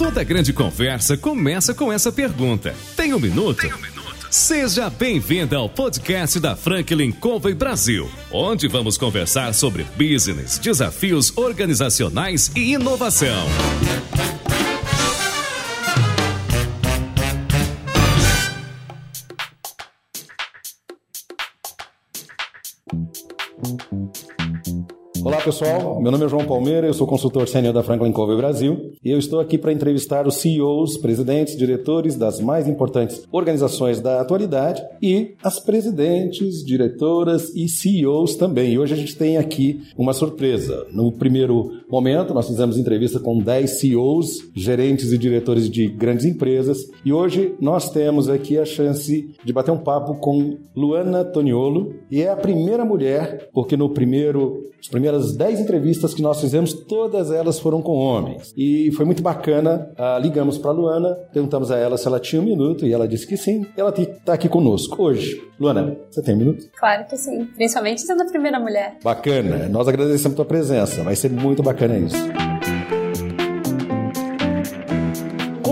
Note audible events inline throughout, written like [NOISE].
Toda grande conversa começa com essa pergunta. Tem um minuto? Tem um minuto? Seja bem-vinda ao podcast da Franklin Covey Brasil, onde vamos conversar sobre business, desafios organizacionais e inovação. Olá pessoal, meu nome é João Palmeira, eu sou consultor sênior da Franklin Covey Brasil e eu estou aqui para entrevistar os CEOs, presidentes, diretores das mais importantes organizações da atualidade e as presidentes, diretoras e CEOs também. E hoje a gente tem aqui uma surpresa. No primeiro momento, nós fizemos entrevista com 10 CEOs, gerentes e diretores de grandes empresas e hoje nós temos aqui a chance de bater um papo com Luana Toniolo e é a primeira mulher, porque no primeiro as primeiras 10 entrevistas que nós fizemos, todas elas foram com homens. E foi muito bacana. Ah, ligamos para Luana, perguntamos a ela se ela tinha um minuto e ela disse que sim. Ela está aqui conosco hoje. Luana, você tem um minuto? Claro que sim. Principalmente sendo a primeira mulher. Bacana. Nós agradecemos a tua presença. Vai ser muito bacana isso.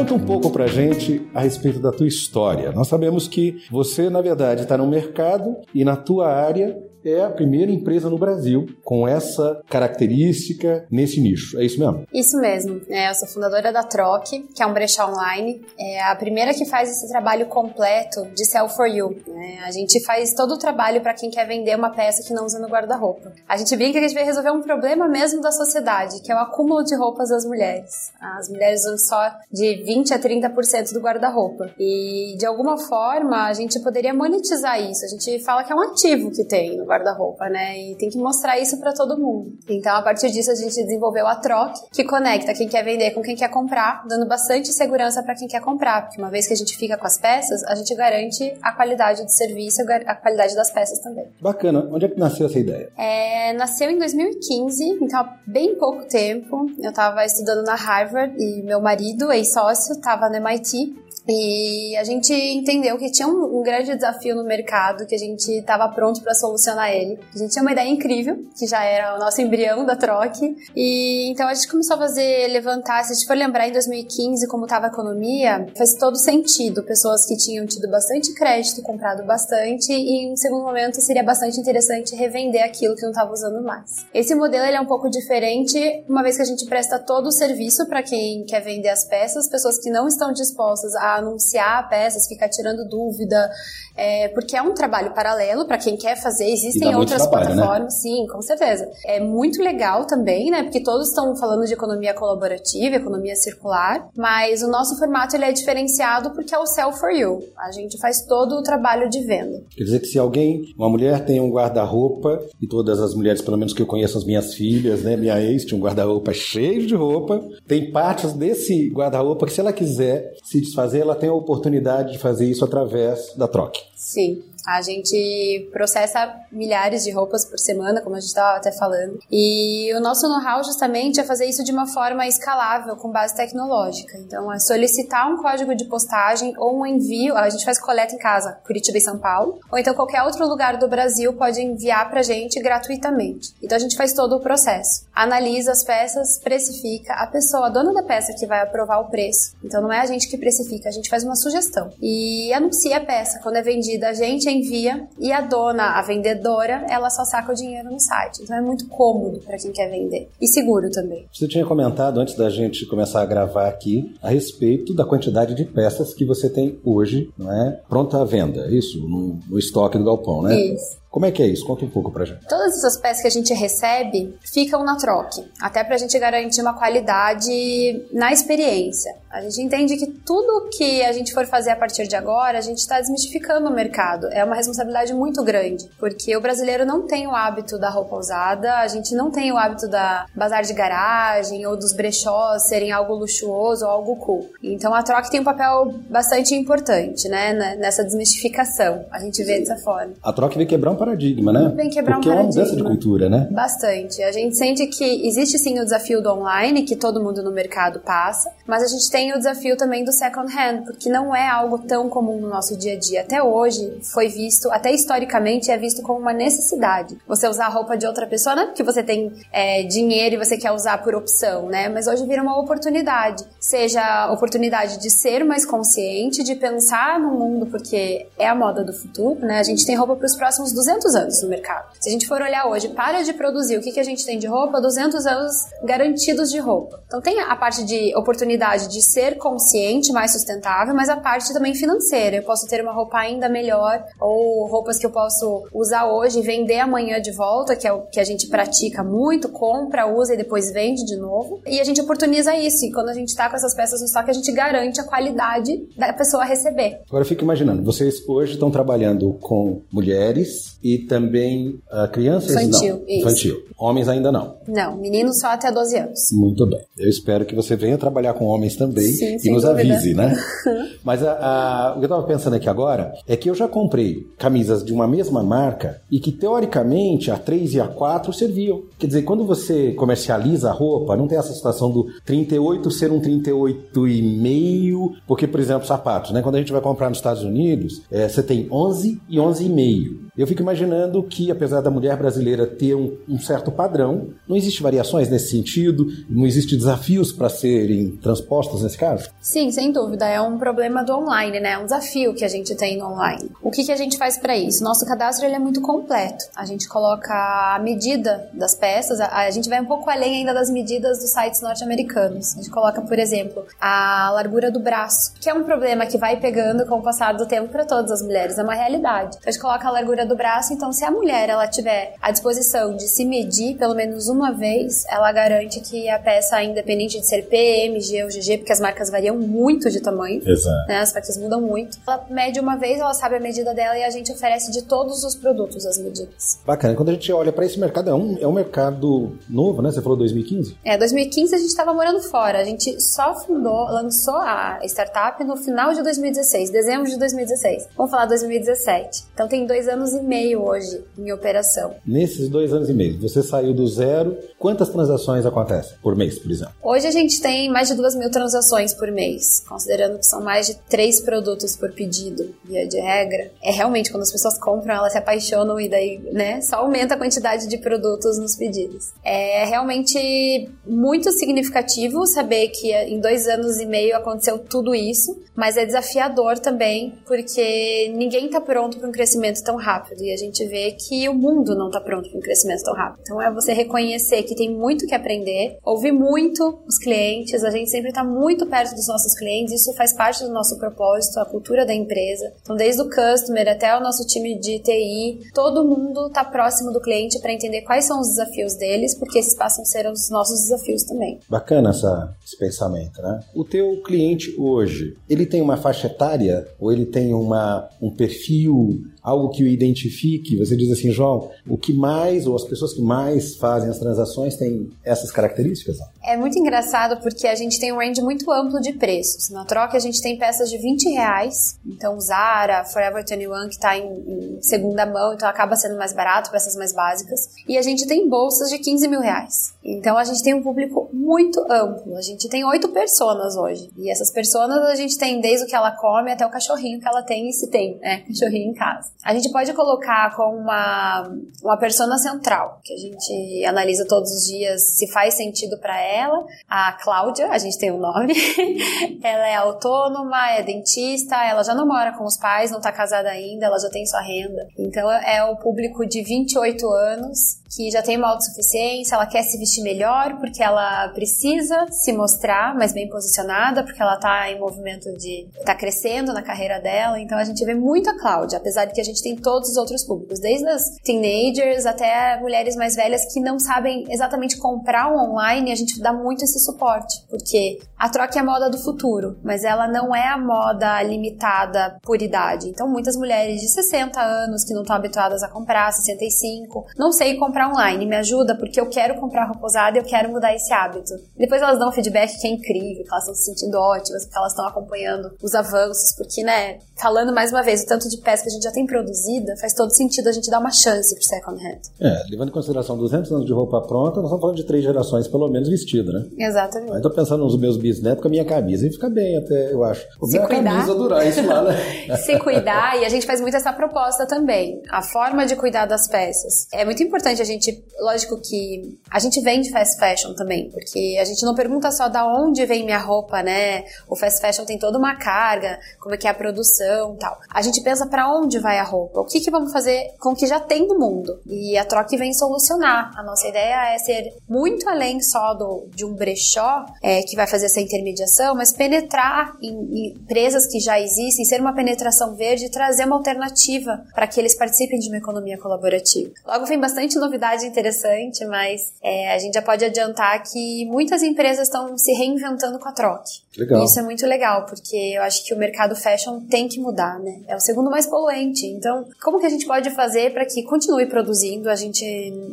Conta um pouco pra gente a respeito da tua história. Nós sabemos que você, na verdade, está no mercado e na tua área é a primeira empresa no Brasil com essa característica nesse nicho. É isso mesmo? Isso mesmo. É, eu sou fundadora da Troc, que é um brechó online. É a primeira que faz esse trabalho completo de Sell for You. Né? A gente faz todo o trabalho para quem quer vender uma peça que não usa no guarda-roupa. A gente brinca que a gente vai resolver um problema mesmo da sociedade, que é o acúmulo de roupas das mulheres. As mulheres usam só de 20 a 30% do guarda-roupa. E de alguma forma a gente poderia monetizar isso. A gente fala que é um ativo que tem guarda-roupa, né? E tem que mostrar isso para todo mundo. Então, a partir disso, a gente desenvolveu a Troc, que conecta quem quer vender com quem quer comprar, dando bastante segurança para quem quer comprar, porque uma vez que a gente fica com as peças, a gente garante a qualidade do serviço, a qualidade das peças também. Bacana. Onde é que nasceu essa ideia? É, nasceu em 2015, então há bem pouco tempo. Eu estava estudando na Harvard e meu marido, ex-sócio, estava no MIT e a gente entendeu que tinha um, um grande desafio no mercado, que a gente estava pronto para solucionar ele. A gente tinha uma ideia incrível, que já era o nosso embrião da troque. E então a gente começou a fazer, levantar. Se a gente for lembrar em 2015 como estava a economia, faz todo sentido. Pessoas que tinham tido bastante crédito, comprado bastante, e em segundo momento seria bastante interessante revender aquilo que não estava usando mais. Esse modelo ele é um pouco diferente, uma vez que a gente presta todo o serviço para quem quer vender as peças, pessoas que não estão dispostas a anunciar peças, ficar tirando dúvida, é, porque é um trabalho paralelo para quem quer fazer. Existem outras trabalho, né? plataformas, né? sim, com certeza. É muito legal também, né? Porque todos estão falando de economia colaborativa, economia circular, mas o nosso formato ele é diferenciado porque é o Sell for You. A gente faz todo o trabalho de venda. Quer dizer que se alguém, uma mulher tem um guarda-roupa, e todas as mulheres, pelo menos que eu conheço, as minhas filhas, né? Minha ex tinha um guarda-roupa cheio de roupa, tem partes desse guarda-roupa que se ela quiser se desfazer, ela tem a oportunidade de fazer isso através da troca. Sim. A gente processa milhares de roupas por semana, como a gente estava até falando. E o nosso know-how justamente é fazer isso de uma forma escalável, com base tecnológica. Então, é solicitar um código de postagem ou um envio. A gente faz coleta em casa, Curitiba e São Paulo. Ou então qualquer outro lugar do Brasil pode enviar pra gente gratuitamente. Então, a gente faz todo o processo. Analisa as peças, precifica. A pessoa, a dona da peça, que vai aprovar o preço. Então, não é a gente que precifica, a gente faz uma sugestão. E anuncia a peça. Quando é vendida, a gente envia e a dona, a vendedora, ela só saca o dinheiro no site. Então é muito cômodo para quem quer vender e seguro também. Você tinha comentado antes da gente começar a gravar aqui a respeito da quantidade de peças que você tem hoje, não é? Pronta à venda, é isso, no, no estoque do galpão, né? Isso. Como é que é isso? Conta um pouco pra gente. Todas essas peças que a gente recebe ficam na troca, até pra gente garantir uma qualidade na experiência. A gente entende que tudo que a gente for fazer a partir de agora, a gente está desmistificando o mercado. É uma responsabilidade muito grande, porque o brasileiro não tem o hábito da roupa usada, a gente não tem o hábito da bazar de garagem ou dos brechós serem algo luxuoso ou algo cool. Então a troca tem um papel bastante importante, né, nessa desmistificação. A gente vê dessa forma. A troca veio quebrar um paradigma, né? Vem quebrar Porque um paradigma. é uma mudança de cultura, né? Bastante. A gente sente que existe sim o desafio do online, que todo mundo no mercado passa, mas a gente tem o desafio também do second hand, porque não é algo tão comum no nosso dia a dia. Até hoje foi visto, até historicamente é visto como uma necessidade. Você usar a roupa de outra pessoa, não é porque você tem é, dinheiro e você quer usar por opção, né? Mas hoje vira uma oportunidade. Seja a oportunidade de ser mais consciente, de pensar no mundo, porque é a moda do futuro, né? A gente tem roupa para os próximos 200 anos no mercado. Se a gente for olhar hoje, para de produzir, o que, que a gente tem de roupa? 200 anos garantidos de roupa. Então tem a parte de oportunidade de ser consciente, mais sustentável, mas a parte também financeira. Eu posso ter uma roupa ainda melhor ou roupas que eu posso usar hoje e vender amanhã de volta, que é o que a gente pratica muito, compra, usa e depois vende de novo. E a gente oportuniza isso. E quando a gente tá com essas peças no estoque, a gente garante a qualidade da pessoa receber. Agora eu fico imaginando, vocês hoje estão trabalhando com mulheres e também uh, crianças? Infantil, não. isso. Infantil. Homens ainda não. Não, meninos só até 12 anos. Muito bem. Eu espero que você venha trabalhar com homens também Sim, e nos dúvida. avise, né? [LAUGHS] Mas a- a- o que eu estava pensando aqui agora é que eu já comprei camisas de uma mesma marca e que teoricamente a 3 e a 4 serviam. Quer dizer, quando você comercializa a roupa, não tem essa situação do 38 ser um 38 e meio, porque por exemplo, sapatos, né? Quando a gente vai comprar nos Estados Unidos, é, você tem 11 e 11 e meio. Eu fico imaginando que, apesar da mulher brasileira ter um, um certo padrão, não existe variações nesse sentido, não existe desafios para serem transpostos nesse caso? Sim, sem dúvida. É um problema do online, né? É um desafio que a gente tem no online. O que, que a gente faz para isso? Nosso cadastro ele é muito completo. A gente coloca a medida das peças, a, a gente vai um pouco além ainda das medidas dos sites norte-americanos. A gente coloca, por exemplo, a largura do braço, que é um problema que vai pegando com o passar do tempo para todas as mulheres. É uma realidade. Então, a gente coloca a largura do braço, então se a mulher ela tiver a disposição de se medir pelo menos uma vez, ela garante que a peça, independente de ser PM, G ou GG, porque as marcas variam muito de tamanho, Exato. né? As peças mudam muito. Ela mede uma vez, ela sabe a medida dela e a gente oferece de todos os produtos as medidas. Bacana. Quando a gente olha para esse mercado, é um, é um mercado novo, né? Você falou 2015? É, 2015 a gente estava morando fora. A gente só fundou, lançou a startup no final de 2016, dezembro de 2016. Vamos falar 2017. Então tem dois anos e meio hoje em operação. Nesses dois anos e meio, você saiu do zero. Quantas transações acontecem por mês, por exemplo? Hoje a gente tem mais de duas mil transações por mês, considerando que são mais de três produtos por pedido, via de regra. É realmente quando as pessoas compram, elas se apaixonam e daí, né, só aumenta a quantidade de produtos nos pedidos. É realmente muito significativo saber que em dois anos e meio aconteceu tudo isso, mas é desafiador também, porque ninguém tá pronto para um crescimento tão rápido e a gente vê que o mundo não tá pronto para um crescimento tão rápido. Então é você reconhecer que tem muito que aprender, ouvir muito os clientes, a gente sempre tá muito perto dos nossos clientes, isso faz parte do nosso propósito, a cultura da empresa. Então desde o customer até o nosso time de TI, todo mundo tá próximo do cliente para entender quais são os desafios deles, porque esses passam a ser os nossos desafios também. Bacana essa, esse pensamento, né? O teu cliente hoje, ele tem uma faixa etária ou ele tem uma, um perfil, algo que o identifique? Você diz assim, João, o que mais, ou as pessoas que mais fazem as transações têm essas características? É muito engraçado porque a gente tem um range muito amplo de preços. Na troca a gente tem peças de 20 reais, então Zara, Forever 21 que está em, em segunda mão, então acaba sendo mais barato, peças mais básicas. E a gente tem bolsas de 15 mil reais. Então a gente tem um público muito amplo. A gente tem oito personas hoje. E essas personas a gente tem desde o que ela come até o cachorrinho que ela tem e se tem, né? Cachorrinho em casa. A gente pode colocar como uma, uma persona central, que a gente analisa todos os dias se faz sentido para ela. A Cláudia, a gente tem o um nome. [LAUGHS] ela é autônoma, é dentista, ela já não mora com os pais, não tá casada ainda, ela já tem sua renda. Então é o público de 28 anos que já tem uma autossuficiência, ela quer se vestir melhor porque ela precisa se mostrar mais bem posicionada, porque ela tá em movimento de tá crescendo na carreira dela. Então a gente vê muito a Cláudia, apesar de que a gente tem todos os outros públicos, desde as teenagers até mulheres mais velhas que não sabem exatamente comprar um online, a gente dá muito esse suporte, porque a troca é a moda do futuro, mas ela não é a moda limitada por idade. Então muitas mulheres de 60 anos que não estão habituadas a comprar, 65, não sei comprar online, me ajuda porque eu quero comprar roupa posada e eu quero mudar esse hábito. Depois elas dão feedback que é incrível, que elas estão se sentindo ótimas, que elas estão acompanhando os avanços, porque, né, falando mais uma vez, o tanto de peça que a gente já tem produzida, faz todo sentido a gente dar uma chance pro second hand. É, levando em consideração 200 anos de roupa pronta, nós estamos falando de três gerações, pelo menos, vestida, né? Exatamente. Aí tô pensando nos meus bisnetos com a minha camisa e fica bem até, eu acho. O Se cuidar. camisa durar isso lá, né? [LAUGHS] Se cuidar, e a gente faz muito essa proposta também. A forma de cuidar das peças. É muito importante a gente, lógico que a gente vende fast fashion também, porque a gente não pergunta só da onde vem minha roupa, né? O fast fashion tem toda uma carga, como é que é a produção tal. A gente pensa para onde vai a roupa, o que, que vamos fazer com o que já tem no mundo. E a troca vem solucionar. A nossa ideia é ser muito além só do, de um brechó é, que vai fazer essa intermediação, mas penetrar em, em empresas que já existem, ser uma penetração verde e trazer uma alternativa para que eles participem de uma economia colaborativa. Logo vem bastante novidade interessante, mas é, a gente já pode adiantar que muitas empresas estão se reinventando com a troque. Legal. E isso é muito legal, porque eu acho que o mercado fashion tem que mudar, né? É o segundo mais poluente. Então, como que a gente pode fazer para que continue produzindo? A gente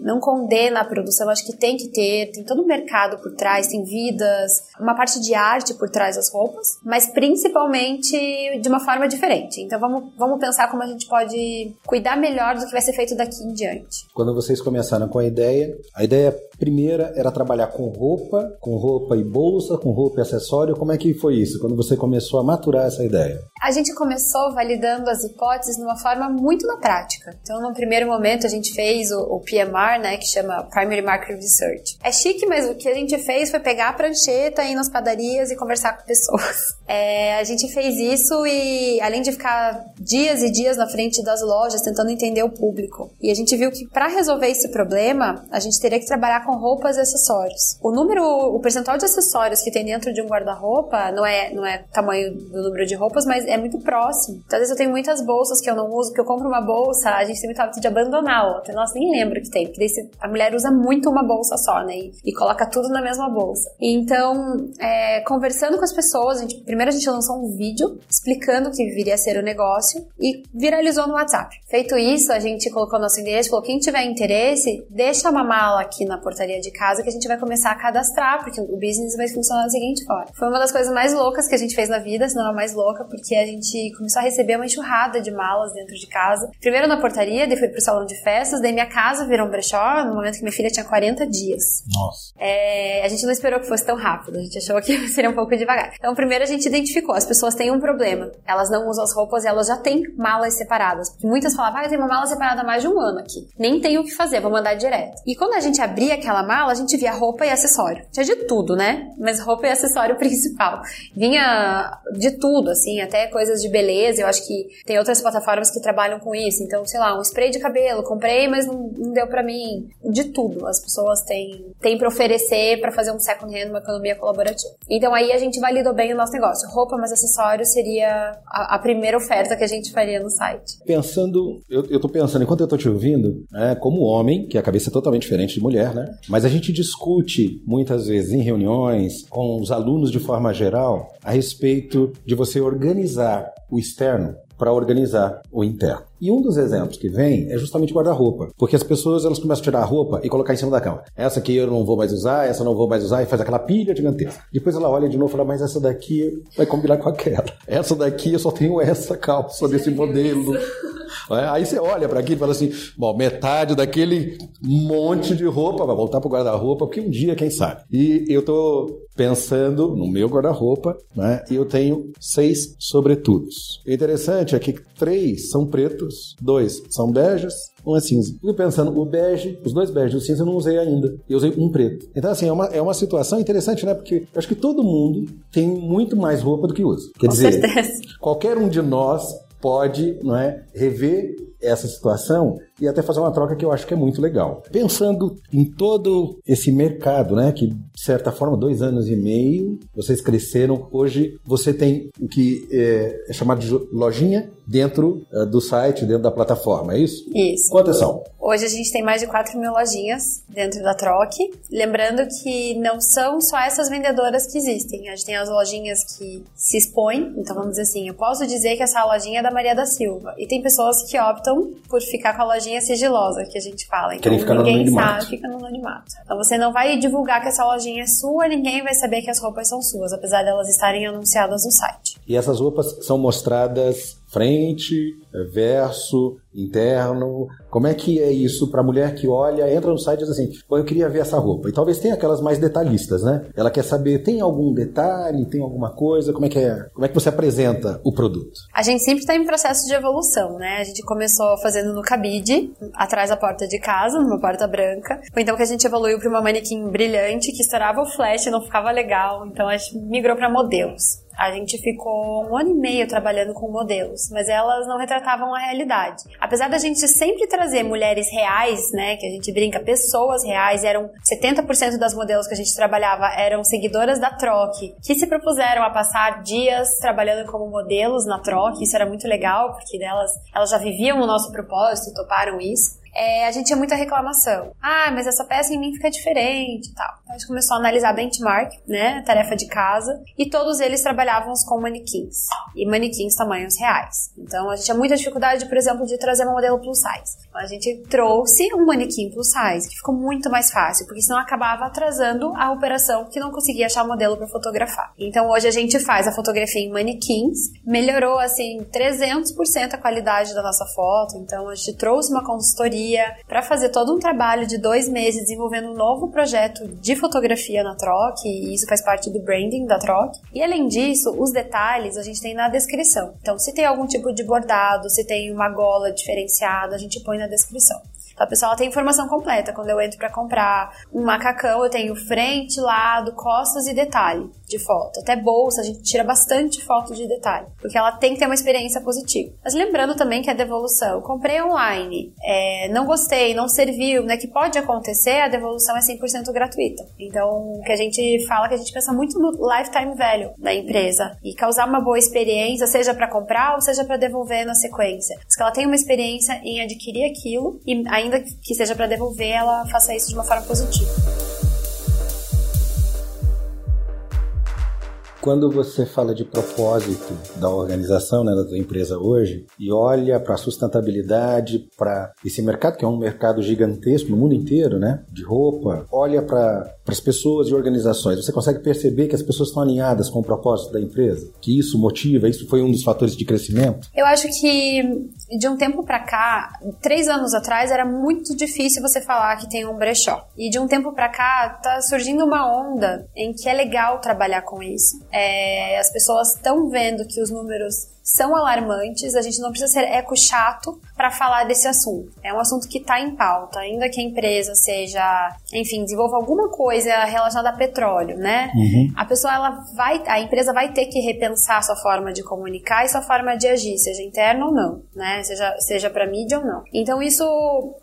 não condena a produção, acho que tem que ter, tem todo o mercado por trás, tem vidas, uma parte de arte por trás das roupas, mas principalmente de uma forma diferente. Então, vamos, vamos pensar como a gente pode cuidar melhor do que vai ser feito daqui em diante. Quando vocês começaram com a ideia, a ideia primeira era trabalhar com roupa, com roupa e bolsa, com roupa e acessório. Como é que foi isso, quando você começou a maturar essa ideia? A gente começou validando as hipóteses de uma forma muito na prática. Então, no primeiro momento, a gente fez o, o PMR, né, que chama Primary Market Research. É chique, mas o que a gente fez foi pegar a prancheta, ir nas padarias e conversar com pessoas. [LAUGHS] É, a gente fez isso e, além de ficar dias e dias na frente das lojas tentando entender o público, e a gente viu que para resolver esse problema, a gente teria que trabalhar com roupas e acessórios. O número, o percentual de acessórios que tem dentro de um guarda-roupa não é, não é tamanho do número de roupas, mas é muito próximo. Então, às vezes eu tenho muitas bolsas que eu não uso, que eu compro uma bolsa, a gente tem muito hábito de abandonar outra. Nossa, nem lembro que tem, porque a mulher usa muito uma bolsa só, né? E, e coloca tudo na mesma bolsa. Então, é, conversando com as pessoas, a gente, primeiro a gente lançou um vídeo explicando o que viria a ser o negócio e viralizou no WhatsApp. Feito isso, a gente colocou nosso endereço, falou: quem tiver interesse, deixa uma mala aqui na portaria de casa que a gente vai começar a cadastrar, porque o business vai funcionar da seguinte forma. Foi uma das coisas mais loucas que a gente fez na vida, se não a mais louca, porque a gente começou a receber uma enxurrada de malas dentro de casa. Primeiro na portaria, depois pro salão de festas, daí minha casa virou um brechó no momento que minha filha tinha 40 dias. Nossa. É, a gente não esperou que fosse tão rápido, a gente achou que [LAUGHS] seria um pouco devagar. Então, primeiro a gente identificou, as pessoas têm um problema. Elas não usam as roupas e elas já têm malas separadas. Porque muitas falavam, ah, tenho uma mala separada há mais de um ano aqui. Nem tenho o que fazer, vou mandar direto. E quando a gente abria aquela mala, a gente via roupa e acessório. Tinha de tudo, né? Mas roupa e acessório [LAUGHS] principal. Vinha de tudo, assim, até coisas de beleza. Eu acho que tem outras plataformas que trabalham com isso. Então, sei lá, um spray de cabelo, comprei, mas não, não deu para mim. De tudo. As pessoas têm, têm para oferecer para fazer um second hand, uma economia colaborativa. Então aí a gente validou bem o nosso negócio. Roupa mais acessório seria a, a primeira oferta que a gente faria no site. Pensando, eu, eu tô pensando, enquanto eu tô te ouvindo, né, como homem, que a cabeça é totalmente diferente de mulher, né? Mas a gente discute muitas vezes em reuniões com os alunos de forma geral a respeito de você organizar o externo para organizar o interno. E um dos exemplos que vem é justamente guarda-roupa, porque as pessoas elas começam a tirar a roupa e colocar em cima da cama. Essa aqui eu não vou mais usar, essa não vou mais usar e faz aquela pilha gigantesca. Depois ela olha de novo e fala, mas essa daqui vai combinar com aquela. Essa daqui eu só tenho essa calça desse modelo. É, aí você olha para aquilo e fala assim: bom, metade daquele monte de roupa vai voltar para o guarda-roupa, porque um dia, quem sabe. E eu estou pensando no meu guarda-roupa, né? E eu tenho seis sobretudos. O interessante é que três são pretos, dois são beges, um é cinza. Fico pensando, o bege, os dois beges, o cinza eu não usei ainda. Eu usei um preto. Então, assim, é uma, é uma situação interessante, né? Porque eu acho que todo mundo tem muito mais roupa do que usa. Quer Com dizer, certeza. qualquer um de nós pode não é, rever essa situação e até fazer uma troca que eu acho que é muito legal. Pensando em todo esse mercado, né, que de certa forma, dois anos e meio, vocês cresceram. Hoje você tem o que é, é chamado de lojinha dentro uh, do site, dentro da plataforma, é isso? Isso. Quantas são? Hoje a gente tem mais de 4 mil lojinhas dentro da Troque. Lembrando que não são só essas vendedoras que existem. A gente tem as lojinhas que se expõem. Então vamos dizer assim, eu posso dizer que essa lojinha é da Maria da Silva. E tem pessoas que optam por ficar com a lojinha sigilosa que a gente fala. Então fica ninguém sabe, fica no anonimato. Então você não vai divulgar que essa lojinha é sua, ninguém vai saber que as roupas são suas, apesar de elas estarem anunciadas no site. E essas roupas são mostradas frente, verso, interno? Como é que é isso para a mulher que olha, entra no site e diz assim: Bom, eu queria ver essa roupa. E talvez tenha aquelas mais detalhistas, né? Ela quer saber: tem algum detalhe, tem alguma coisa? Como é que é? Como é que você apresenta o produto? A gente sempre está em processo de evolução, né? A gente começou fazendo no cabide, atrás da porta de casa, numa porta branca. Foi então que a gente evoluiu para uma manequim brilhante que estourava o flash, não ficava legal. Então a gente migrou para modelos. A gente ficou um ano e meio trabalhando com modelos, mas elas não retratavam a realidade. Apesar da gente sempre trazer mulheres reais, né, que a gente brinca, pessoas reais, eram 70% das modelos que a gente trabalhava eram seguidoras da Troque, que se propuseram a passar dias trabalhando como modelos na Troque. Isso era muito legal, porque delas, elas já viviam o nosso propósito, toparam isso é, a gente tinha muita reclamação. Ah, mas essa peça em mim fica diferente e tal. Então a gente começou a analisar benchmark, né, tarefa de casa, e todos eles trabalhavam com manequins, e manequins tamanhos reais. Então a gente tinha muita dificuldade, por exemplo, de trazer um modelo plus size. Então a gente trouxe um manequim plus size, que ficou muito mais fácil, porque senão acabava atrasando a operação que não conseguia achar modelo para fotografar. Então hoje a gente faz a fotografia em manequins, melhorou assim 300% a qualidade da nossa foto, então a gente trouxe uma consultoria para fazer todo um trabalho de dois meses desenvolvendo um novo projeto de fotografia na Troc, e isso faz parte do branding da Troc. E além disso, os detalhes a gente tem na descrição. Então, se tem algum tipo de bordado, se tem uma gola diferenciada, a gente põe na descrição. Então a pessoa tem informação completa. Quando eu entro para comprar um macacão, eu tenho frente, lado, costas e detalhe de foto. Até bolsa, a gente tira bastante foto de detalhe, porque ela tem que ter uma experiência positiva. Mas lembrando também que a devolução, comprei online, é, não gostei, não serviu, né? Que pode acontecer, a devolução é 100% gratuita. Então, que a gente fala que a gente pensa muito no lifetime value da empresa e causar uma boa experiência, seja para comprar ou seja para devolver na sequência. Mas que ela tenha uma experiência em adquirir aquilo e ainda que seja para devolver, ela faça isso de uma forma positiva. Quando você fala de propósito da organização, né, da empresa hoje, e olha para a sustentabilidade, para esse mercado que é um mercado gigantesco no mundo inteiro, né, de roupa, olha para as pessoas e organizações, você consegue perceber que as pessoas estão alinhadas com o propósito da empresa? Que isso motiva, isso foi um dos fatores de crescimento? Eu acho que de um tempo para cá, três anos atrás, era muito difícil você falar que tem um brechó. E de um tempo para cá, tá surgindo uma onda em que é legal trabalhar com isso é, as pessoas estão vendo que os números são alarmantes, a gente não precisa ser eco chato para falar desse assunto. É um assunto que está em pauta, ainda que a empresa seja, enfim, desenvolva alguma coisa relacionada a petróleo, né? Uhum. A pessoa ela vai, a empresa vai ter que repensar sua forma de comunicar e sua forma de agir, seja interna ou não, né? Seja seja para mídia ou não. Então isso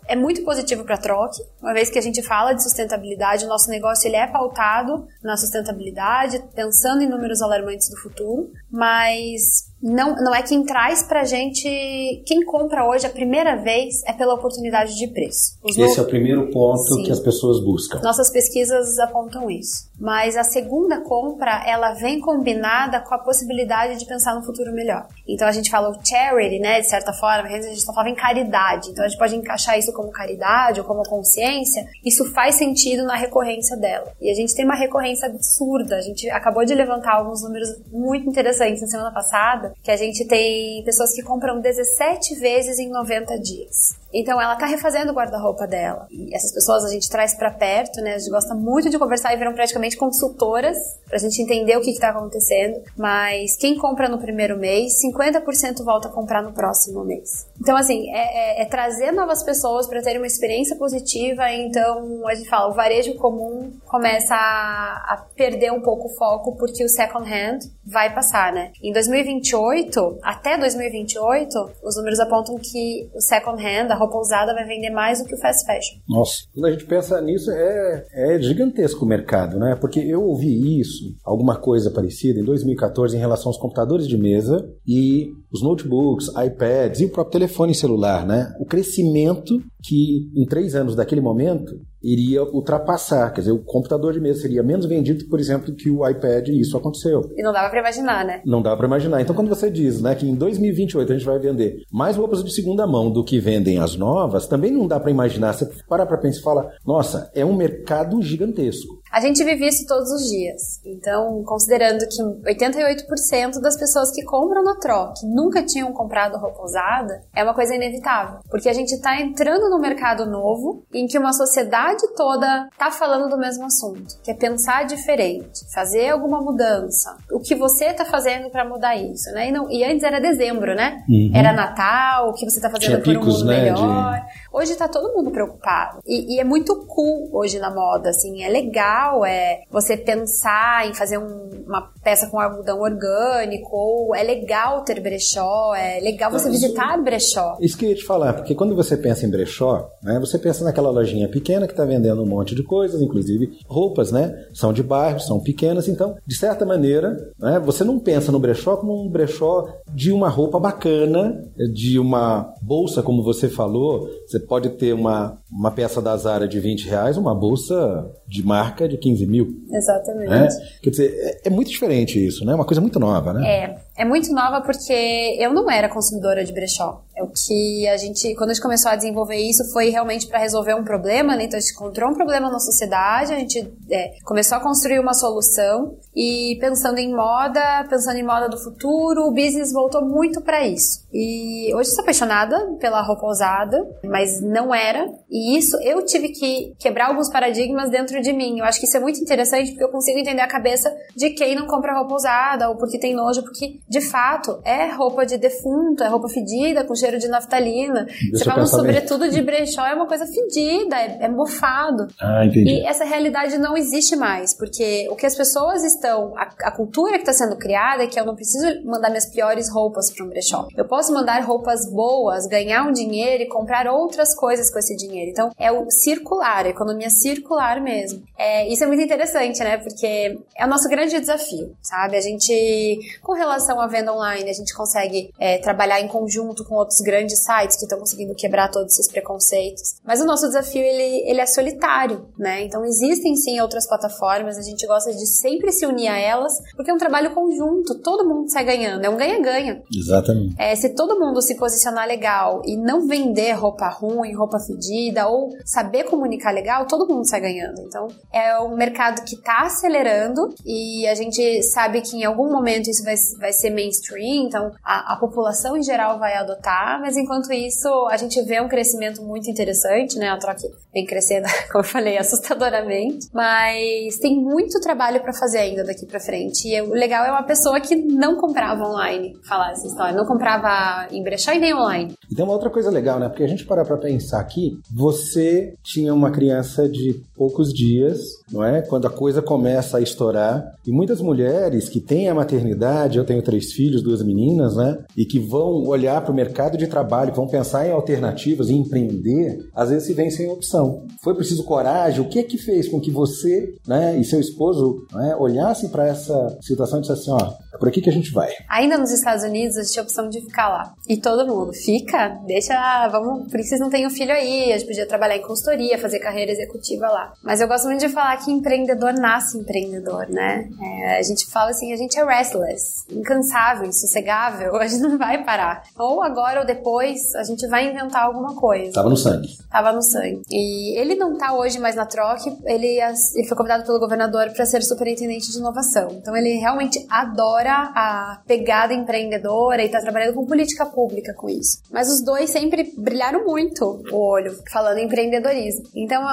é muito positivo para a Troc, uma vez que a gente fala de sustentabilidade, o nosso negócio ele é pautado na sustentabilidade, pensando em números alarmantes do futuro, mas não, não é quem traz pra gente. Quem compra hoje a primeira vez é pela oportunidade de preço. Os Esse é o primeiro ponto Sim. que as pessoas buscam. Nossas pesquisas apontam isso. Mas a segunda compra, ela vem combinada com a possibilidade de pensar no futuro melhor. Então a gente fala o charity, né, de certa forma, a gente só falava em caridade. Então a gente pode encaixar isso como caridade ou como consciência. Isso faz sentido na recorrência dela. E a gente tem uma recorrência absurda. A gente acabou de levantar alguns números muito interessantes na semana passada que a gente tem pessoas que compram 17 vezes em 90 dias. Então ela tá refazendo o guarda-roupa dela. E essas pessoas a gente traz para perto, né? A gente gosta muito de conversar e viram praticamente consultoras pra gente entender o que, que tá acontecendo. Mas quem compra no primeiro mês, 50% volta a comprar no próximo mês. Então, assim, é, é, é trazer novas pessoas para terem uma experiência positiva. Então, a gente fala, o varejo comum começa a, a perder um pouco o foco porque o second hand vai passar, né? Em 2028, até 2028, os números apontam que o second hand, a roupa usada vai vender mais do que o fast fashion. Nossa, quando a gente pensa nisso, é, é gigantesco o mercado, né? Porque eu ouvi isso, alguma coisa parecida, em 2014, em relação aos computadores de mesa, e os notebooks, iPads e o próprio telefone celular, né? O crescimento que em três anos daquele momento iria ultrapassar, quer dizer, o computador de mesa seria menos vendido, por exemplo, que o iPad e isso aconteceu. E não dava para imaginar, né? Não dava para imaginar. Então, quando você diz, né, que em 2028 a gente vai vender mais roupas de segunda mão do que vendem as novas, também não dá para imaginar. Você para para pensar e fala, nossa, é um mercado gigantesco. A gente vive isso todos os dias. Então, considerando que 88% das pessoas que compram no troque nunca tinham comprado roupa usada, é uma coisa inevitável. Porque a gente está entrando num mercado novo em que uma sociedade toda está falando do mesmo assunto, que é pensar diferente, fazer alguma mudança. O que você está fazendo para mudar isso, né? E, não, e, antes era dezembro, né? Uhum. Era Natal, o que você está fazendo por um mundo né, melhor. De... Hoje está todo mundo preocupado. E, e é muito cool hoje na moda, assim, é legal legal é você pensar em fazer um, uma peça com algodão orgânico, ou é legal ter brechó, é legal você visitar brechó. Isso que eu ia te falar, porque quando você pensa em brechó, né, você pensa naquela lojinha pequena que está vendendo um monte de coisas, inclusive roupas, né? São de bairro, são pequenas, então, de certa maneira, né, você não pensa no brechó como um brechó de uma roupa bacana, de uma bolsa, como você falou, você pode ter uma, uma peça da Zara de 20 reais, uma bolsa de marca de 15 mil. Exatamente. Né? Quer dizer, é, é, muito diferente isso, né? Uma coisa muito nova, né? É. É muito nova porque eu não era consumidora de brechó. É o que a gente, quando a gente começou a desenvolver isso, foi realmente para resolver um problema, né? Então a gente encontrou um problema na sociedade, a gente é, começou a construir uma solução e pensando em moda, pensando em moda do futuro, o business voltou muito para isso. E hoje eu sou apaixonada pela roupa usada, mas não era. E isso eu tive que quebrar alguns paradigmas dentro de mim. Eu acho que isso é muito interessante porque eu consigo entender a cabeça de quem não compra roupa usada ou porque tem nojo, porque de fato, é roupa de defunto, é roupa fedida, com cheiro de naftalina. Você fala um sobretudo de brechó, é uma coisa fedida, é, é mofado. Ah, entendi. E essa realidade não existe mais, porque o que as pessoas estão, a, a cultura que está sendo criada é que eu não preciso mandar minhas piores roupas para um brechó. Eu posso mandar roupas boas, ganhar um dinheiro e comprar outras coisas com esse dinheiro. Então, é o circular, a economia circular mesmo. É, isso é muito interessante, né? Porque é o nosso grande desafio, sabe? A gente, com relação a venda online, a gente consegue é, trabalhar em conjunto com outros grandes sites que estão conseguindo quebrar todos esses preconceitos. Mas o nosso desafio, ele, ele é solitário, né? Então, existem sim outras plataformas, a gente gosta de sempre se unir a elas, porque é um trabalho conjunto, todo mundo sai ganhando, é um ganha-ganha. Exatamente. É, se todo mundo se posicionar legal e não vender roupa ruim, roupa fedida, ou saber comunicar legal, todo mundo sai ganhando. Então, é um mercado que está acelerando e a gente sabe que em algum momento isso vai, vai ser mainstream, então a, a, população em geral vai adotar, mas enquanto isso a gente vê um crescimento muito interessante, né? A troca vem crescendo, [LAUGHS] como eu falei, assustadoramente, mas tem muito trabalho para fazer ainda daqui para frente. E o legal é uma pessoa que não comprava online falar essa história, não comprava em brechó e nem online. E tem uma outra coisa legal, né? Porque a gente para para pensar aqui, você tinha uma criança de poucos dias, não é? Quando a coisa começa a estourar, e muitas mulheres que têm a maternidade, eu tenho três filhos, duas meninas, né? E que vão olhar para o mercado de trabalho, vão pensar em alternativas, em empreender, às vezes se vem sem opção. Foi preciso coragem? O que é que fez com que você, né, e seu esposo, né, olhassem para essa situação e dissessem, ó, é por aqui que a gente vai. Ainda nos Estados Unidos, a gente tinha a opção de ficar lá. E todo mundo, fica, deixa, vamos, por que vocês não têm um filho aí? A gente podia trabalhar em consultoria, fazer carreira executiva lá. Mas eu gosto muito de falar que empreendedor nasce empreendedor, né? É, a gente fala assim, a gente é restless, incansável, insossegável, [LAUGHS] a gente não vai parar. Ou agora ou depois, a gente vai inventar alguma coisa. Tava no sangue. Tava no sangue. E ele não tá hoje mais na troca, ele, ele foi convidado pelo governador para ser superintendente de inovação. Então ele realmente adora a pegada empreendedora e tá trabalhando com política pública com isso. Mas os dois sempre brilharam muito o olho falando em empreendedorismo. Então,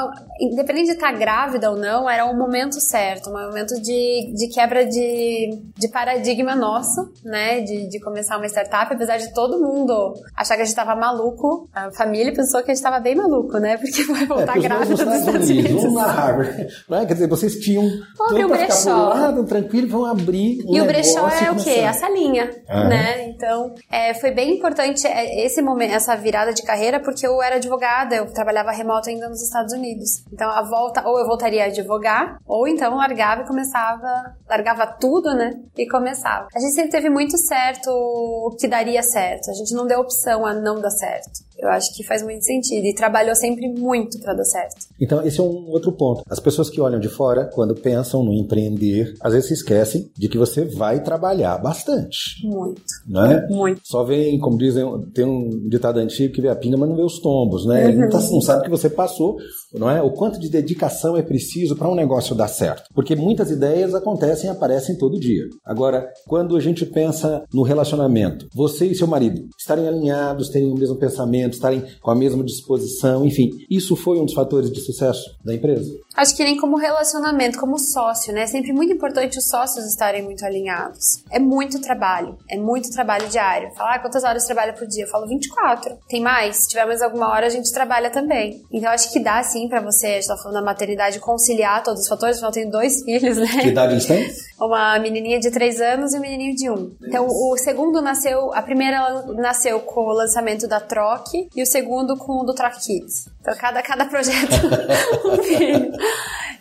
independente de estar tá grávida ou não, era o momento certo, um momento de, de quebra de, de paradigma nosso, né? De, de começar uma startup, apesar de todo mundo achar que a gente tava maluco. A família pensou que a gente tava bem maluco, né? Porque vai voltar é, grávida dos Estados Unidos. Unidos. na Harvard. Né? Quer dizer, vocês tinham Vamos abrir o brechó. tranquilo, vão abrir um E o brechó é o quê? A salinha, né? Então, é, foi bem importante é, esse momento, essa virada de carreira, porque eu era advogada, eu trabalhava remoto ainda nos Estados Unidos. Então a volta, ou eu voltaria a advogar, ou então largava e começava, largava tudo, né? E começava. A gente sempre teve muito certo o que daria certo. A gente não deu opção a não dar certo. Eu acho que faz muito sentido e trabalhou sempre muito para dar certo. Então, esse é um outro ponto. As pessoas que olham de fora, quando pensam no empreender, às vezes se esquecem de que você vai trabalhar bastante. Muito. Né? Muito. Só vem, como dizem, tem um ditado antigo que vê a pinga, mas não vê os tombos, né? Ele não, tá, não sabe que você passou, não é? O quanto de dedicação é preciso para um negócio dar certo. Porque muitas ideias acontecem e aparecem todo dia. Agora, quando a gente pensa no relacionamento, você e seu marido estarem alinhados, terem o mesmo pensamento, estarem com a mesma disposição, enfim. Isso foi um dos fatores de sucesso da empresa? Acho que nem como relacionamento, como sócio, né? É sempre muito importante os sócios estarem muito alinhados. É muito trabalho, é muito trabalho diário. Falar ah, quantas horas trabalha por dia? Eu falo 24. Tem mais? Se tiver mais alguma hora, a gente trabalha também. Então acho que dá sim para você, a gente tá falando da maternidade, conciliar todos os fatores. Eu tenho dois [LAUGHS] filhos, né? Que idade eles têm? Uma menininha de 3 anos e um menininho de 1. Um. Então o segundo nasceu, a primeira nasceu com o lançamento da Troque e o segundo com o do Troque Kids. Então cada, cada projeto [LAUGHS] um filho.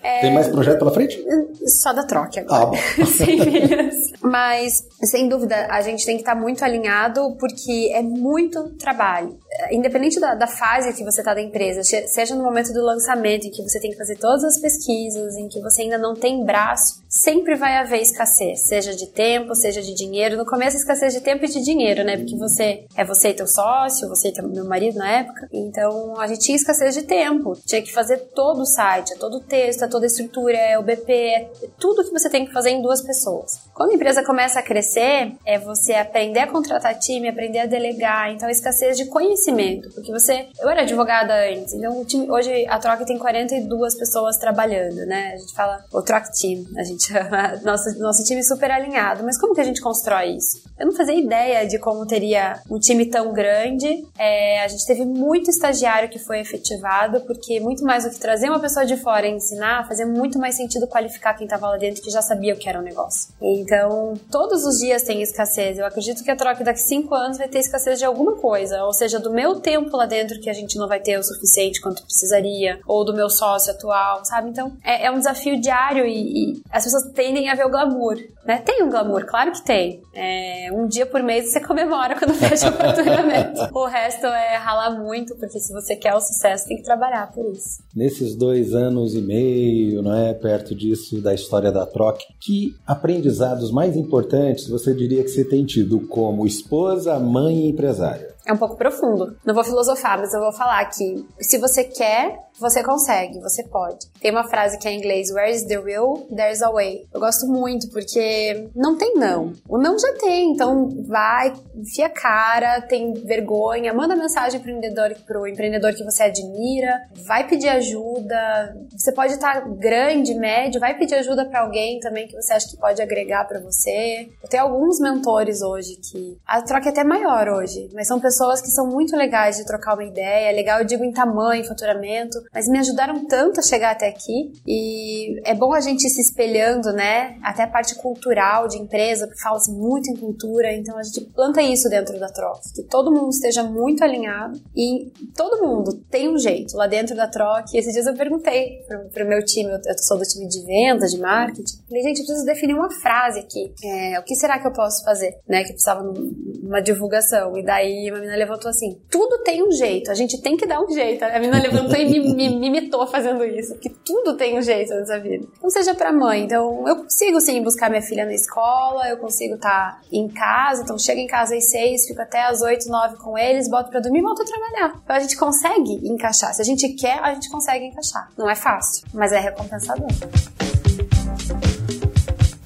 É... Tem mais projeto pela frente? Só da troca agora. Ah, [LAUGHS] sem filhos. Mas, sem dúvida, a gente tem que estar muito alinhado porque é muito trabalho. Independente da, da fase que você está da empresa, seja no momento do lançamento, em que você tem que fazer todas as pesquisas, em que você ainda não tem braço, sempre vai haver escassez, seja de tempo, seja de dinheiro. No começo, escassez de tempo e de dinheiro, né? Porque você é você e teu sócio, você e meu marido na época. Então, a gente tinha escassez de tempo. Tinha que fazer todo o site, todo o texto, toda a estrutura, é o BP, é tudo que você tem que fazer em duas pessoas. Quando a empresa começa a crescer, é você aprender a contratar time, aprender a delegar, então a escassez de conhecimento, porque você, eu era advogada antes, então time, hoje a Troca tem 42 pessoas trabalhando, né? A gente fala o Troca Team, a gente [LAUGHS] nosso nosso time super alinhado, mas como que a gente constrói isso? Eu não fazia ideia de como teria um time tão grande. É, a gente teve muito estagiário que foi efetivado, porque muito mais do que trazer uma pessoa de fora e ensinar, fazia muito mais sentido qualificar quem estava lá dentro que já sabia o que era o negócio. Então, todos os dias tem escassez. Eu acredito que a troca daqui cinco anos vai ter escassez de alguma coisa, ou seja, do meu tempo lá dentro que a gente não vai ter o suficiente quanto precisaria, ou do meu sócio atual, sabe? Então, é, é um desafio diário e, e, as pessoas tendem a ver o glamour, né? Tem um glamour, claro que tem. É, um dia por mês você [LAUGHS] comemora quando fecha o faturamento. o resto é ralar muito, porque se você quer o sucesso, tem que trabalhar por isso. Nesses dois anos e meio não é? Perto disso da história da troca. Que aprendizados mais importantes você diria que você tem tido como esposa, mãe e empresária? É um pouco profundo. Não vou filosofar, mas eu vou falar que se você quer, você consegue, você pode. Tem uma frase que é em inglês: Where is the will? There's a way. Eu gosto muito porque não tem não. O não já tem, então vai, enfia a cara, tem vergonha, manda mensagem pro empreendedor, pro empreendedor que você admira, vai pedir ajuda. Você pode estar grande, médio, vai pedir ajuda para alguém também que você acha que pode agregar para você. Eu tenho alguns mentores hoje que a troca é até maior hoje, mas são pessoas que são muito legais de trocar uma ideia. É legal, eu digo em tamanho, faturamento, mas me ajudaram tanto a chegar até aqui e é bom a gente ir se espelhando, né? Até a parte cultural de empresa, porque fala-se muito em cultura, então a gente planta isso dentro da troca, que todo mundo esteja muito alinhado e todo mundo tem um jeito lá dentro da troca. E esses dias eu perguntei pro, pro meu time, eu, sou do time de vendas, de marketing, falei, gente, eu preciso definir uma frase aqui. É, o que será que eu posso fazer? Né? Que precisava numa divulgação. E daí uma menina levantou assim: tudo tem um jeito, a gente tem que dar um jeito. A menina levantou e me, me me imitou fazendo isso, que tudo tem um jeito nessa vida. Não seja pra mãe. Então, eu consigo sim buscar minha filha na escola, eu consigo estar tá em casa, então chego em casa às seis, fico até às oito, nove com eles, boto pra dormir e volto a trabalhar. Então a gente consegue encaixar. Se a gente quer, a gente consegue encaixar. Não é fácil, mas é recompensador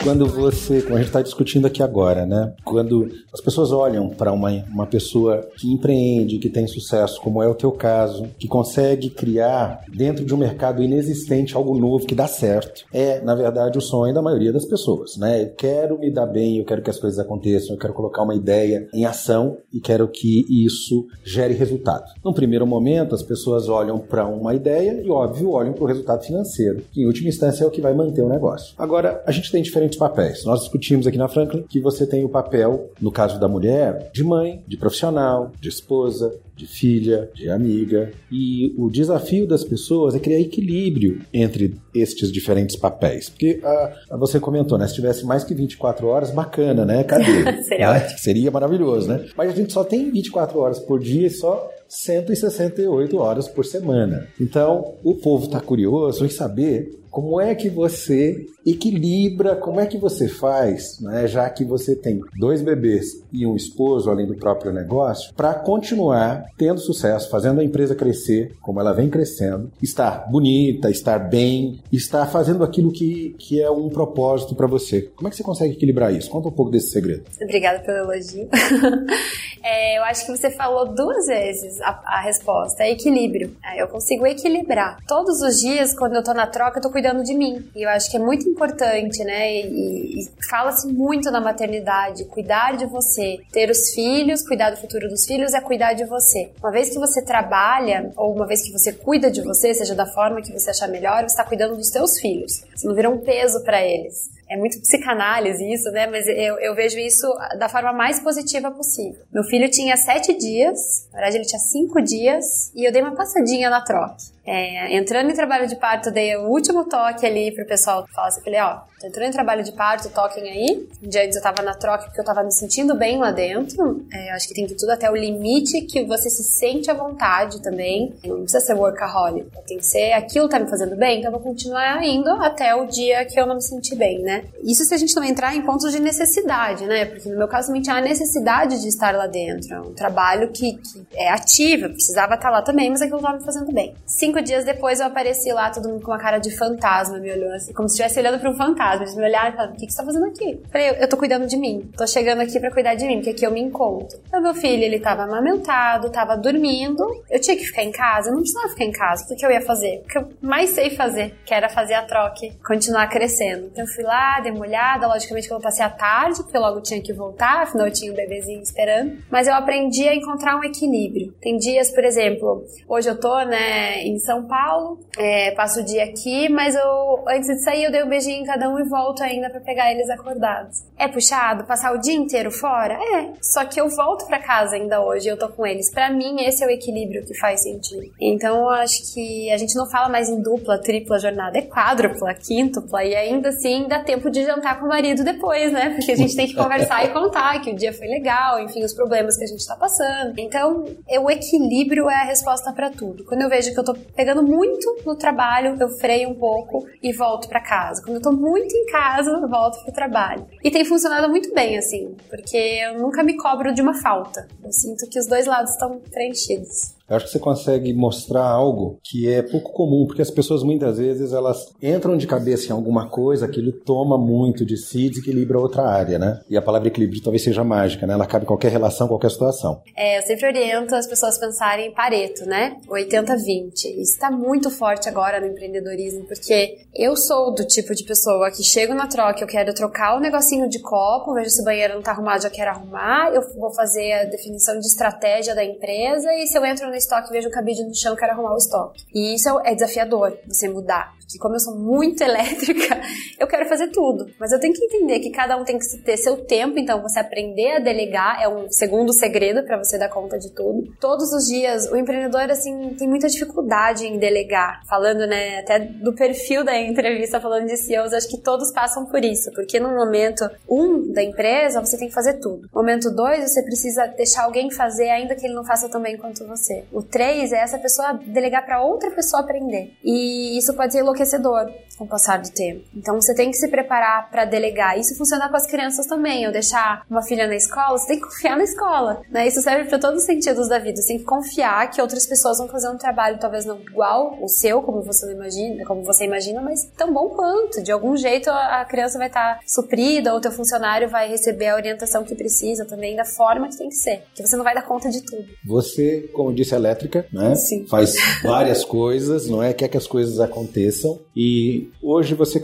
quando você, como a gente está discutindo aqui agora, né? Quando as pessoas olham para uma, uma pessoa que empreende, que tem sucesso, como é o teu caso, que consegue criar dentro de um mercado inexistente algo novo que dá certo, é, na verdade, o sonho da maioria das pessoas, né? Eu quero me dar bem, eu quero que as coisas aconteçam, eu quero colocar uma ideia em ação e quero que isso gere resultado. Num primeiro momento, as pessoas olham para uma ideia e, óbvio, olham para o resultado financeiro, que em última instância é o que vai manter o negócio. Agora, a gente tem diferentes diferentes papéis. Nós discutimos aqui na Franklin que você tem o papel, no caso da mulher, de mãe, de profissional, de esposa, de filha, de amiga. E o desafio das pessoas é criar equilíbrio entre estes diferentes papéis. Porque ah, você comentou, né? Se tivesse mais que 24 horas, bacana, né? Cadê? [LAUGHS] Seria né? Seria maravilhoso, né? Mas a gente só tem 24 horas por dia e só 168 horas por semana. Então, o povo está curioso em saber como é que você equilibra, como é que você faz, né, já que você tem dois bebês e um esposo além do próprio negócio, para continuar tendo sucesso, fazendo a empresa crescer como ela vem crescendo, estar bonita, estar bem, estar fazendo aquilo que, que é um propósito para você. Como é que você consegue equilibrar isso? Conta um pouco desse segredo. Obrigada pelo elogio. [LAUGHS] é, eu acho que você falou duas vezes a, a resposta, é equilíbrio. É, eu consigo equilibrar. Todos os dias, quando eu tô na troca, eu tô cuidando de mim. E eu acho que é muito importante, né? E, e fala-se muito na maternidade, cuidar de você. Ter os filhos, cuidar do futuro dos filhos é cuidar de você. Uma vez que você trabalha, ou uma vez que você cuida de você, seja da forma que você achar melhor, você está cuidando dos seus filhos. Você não vira um peso para eles é muito psicanálise isso, né? Mas eu, eu vejo isso da forma mais positiva possível. Meu filho tinha sete dias, na verdade ele tinha cinco dias, e eu dei uma passadinha na troca. É, entrando em trabalho de parto, dei o último toque ali pro pessoal falar assim, falei, ó, tô entrando em trabalho de parto, toquem aí. Um dia antes eu tava na troca porque eu tava me sentindo bem lá dentro. É, acho que tem que tudo até o limite que você se sente à vontade também. Não precisa ser workaholic. Tem que ser aquilo tá me fazendo bem, então eu vou continuar indo até o dia que eu não me sentir bem, né? Isso se a gente não entrar em pontos de necessidade, né? Porque no meu caso também tinha a necessidade de estar lá dentro. É um trabalho que, que é ativo, eu precisava estar lá também, mas aquilo estava me fazendo bem. Cinco dias depois eu apareci lá, todo mundo com uma cara de fantasma, me olhou assim, como se estivesse olhando para um fantasma. Eles me olharam e falaram: O que, que você tá fazendo aqui? Eu falei: Eu tô cuidando de mim. Tô chegando aqui para cuidar de mim, porque aqui eu me encontro. Então, meu filho, ele tava amamentado, tava dormindo. Eu tinha que ficar em casa? Eu não precisava ficar em casa. O que eu ia fazer? O que eu mais sei fazer, que era fazer a troca, continuar crescendo. Então, eu fui lá, dei uma olhada. Logicamente que eu passei a tarde, porque logo tinha que voltar, afinal eu tinha um bebezinho esperando. Mas eu aprendi a encontrar um equilíbrio. Tem dias, por exemplo, hoje eu tô, né, em São Paulo, é, passo o dia aqui, mas eu, antes de sair, eu dei um beijinho em cada um e volto ainda para pegar eles acordados. É puxado? Passar o dia inteiro fora? É. Só que eu volto para casa ainda hoje, eu tô com eles. Para mim, esse é o equilíbrio que faz sentido. Então, eu acho que a gente não fala mais em dupla, tripla jornada, é quádrupla, quíntupla, e ainda assim dá tempo de jantar com o marido depois, né? Porque a gente tem que conversar e contar que o dia foi legal, enfim, os problemas que a gente tá passando. Então, o equilíbrio é a resposta para tudo. Quando eu vejo que eu tô pegando muito no trabalho, eu freio um pouco e volto para casa. Quando eu tô muito em casa, eu volto pro trabalho. E tem funcionado muito bem, assim, porque eu nunca me cobro de uma falta. Eu sinto que os dois lados estão preenchidos. Eu acho que você consegue mostrar algo que é pouco comum, porque as pessoas muitas vezes elas entram de cabeça em alguma coisa, aquilo toma muito de si e desequilibra outra área, né? E a palavra equilíbrio talvez seja mágica, né? Ela cabe em qualquer relação, qualquer situação. É, eu sempre oriento as pessoas a pensarem em Pareto, né? 80-20. Isso está muito forte agora no empreendedorismo, porque eu sou do tipo de pessoa que chego na troca, eu quero trocar o negocinho de copo, vejo se o banheiro não tá arrumado, já quero arrumar, eu vou fazer a definição de estratégia da empresa e se eu entro no estoque vejo o cabide no chão, quero arrumar o estoque. E isso é desafiador, você mudar. Porque como eu sou muito [LAUGHS] elétrica, eu quero fazer tudo. Mas eu tenho que entender que cada um tem que ter seu tempo, então você aprender a delegar é um segundo segredo para você dar conta de tudo. Todos os dias, o empreendedor, assim, tem muita dificuldade em delegar. Falando, né, até do perfil da entrevista, falando de CEOs, acho que todos passam por isso. Porque no momento um da empresa, você tem que fazer tudo. Momento dois, você precisa deixar alguém fazer, ainda que ele não faça tão bem quanto você. O três é essa pessoa delegar para outra pessoa aprender. E isso pode ser enlouquecedor com o passar do tempo. Então você tem que se preparar para delegar. Isso funciona com as crianças também. Eu deixar uma filha na escola, você tem que confiar na escola. Né? Isso serve para todos os sentidos da vida. Você tem que confiar que outras pessoas vão fazer um trabalho talvez não igual o seu, como você não imagina, como você imagina, mas tão bom quanto. De algum jeito a criança vai estar tá suprida ou o teu funcionário vai receber a orientação que precisa também da forma que tem que ser. Que você não vai dar conta de tudo. Você, como disse, é elétrica, né? Sim. Faz [LAUGHS] várias coisas, não é? Quer que as coisas aconteçam e Hoje você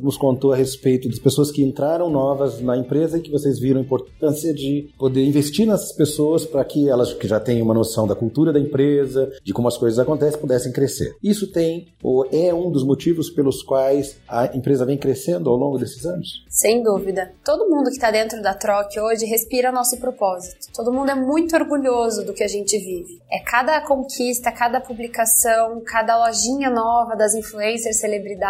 nos contou a respeito das pessoas que entraram novas na empresa e que vocês viram a importância de poder investir nessas pessoas para que elas que já têm uma noção da cultura da empresa, de como as coisas acontecem, pudessem crescer. Isso tem ou é um dos motivos pelos quais a empresa vem crescendo ao longo desses anos? Sem dúvida. Todo mundo que está dentro da Troc hoje respira nosso propósito. Todo mundo é muito orgulhoso do que a gente vive. É cada conquista, cada publicação, cada lojinha nova das influencers, celebridades.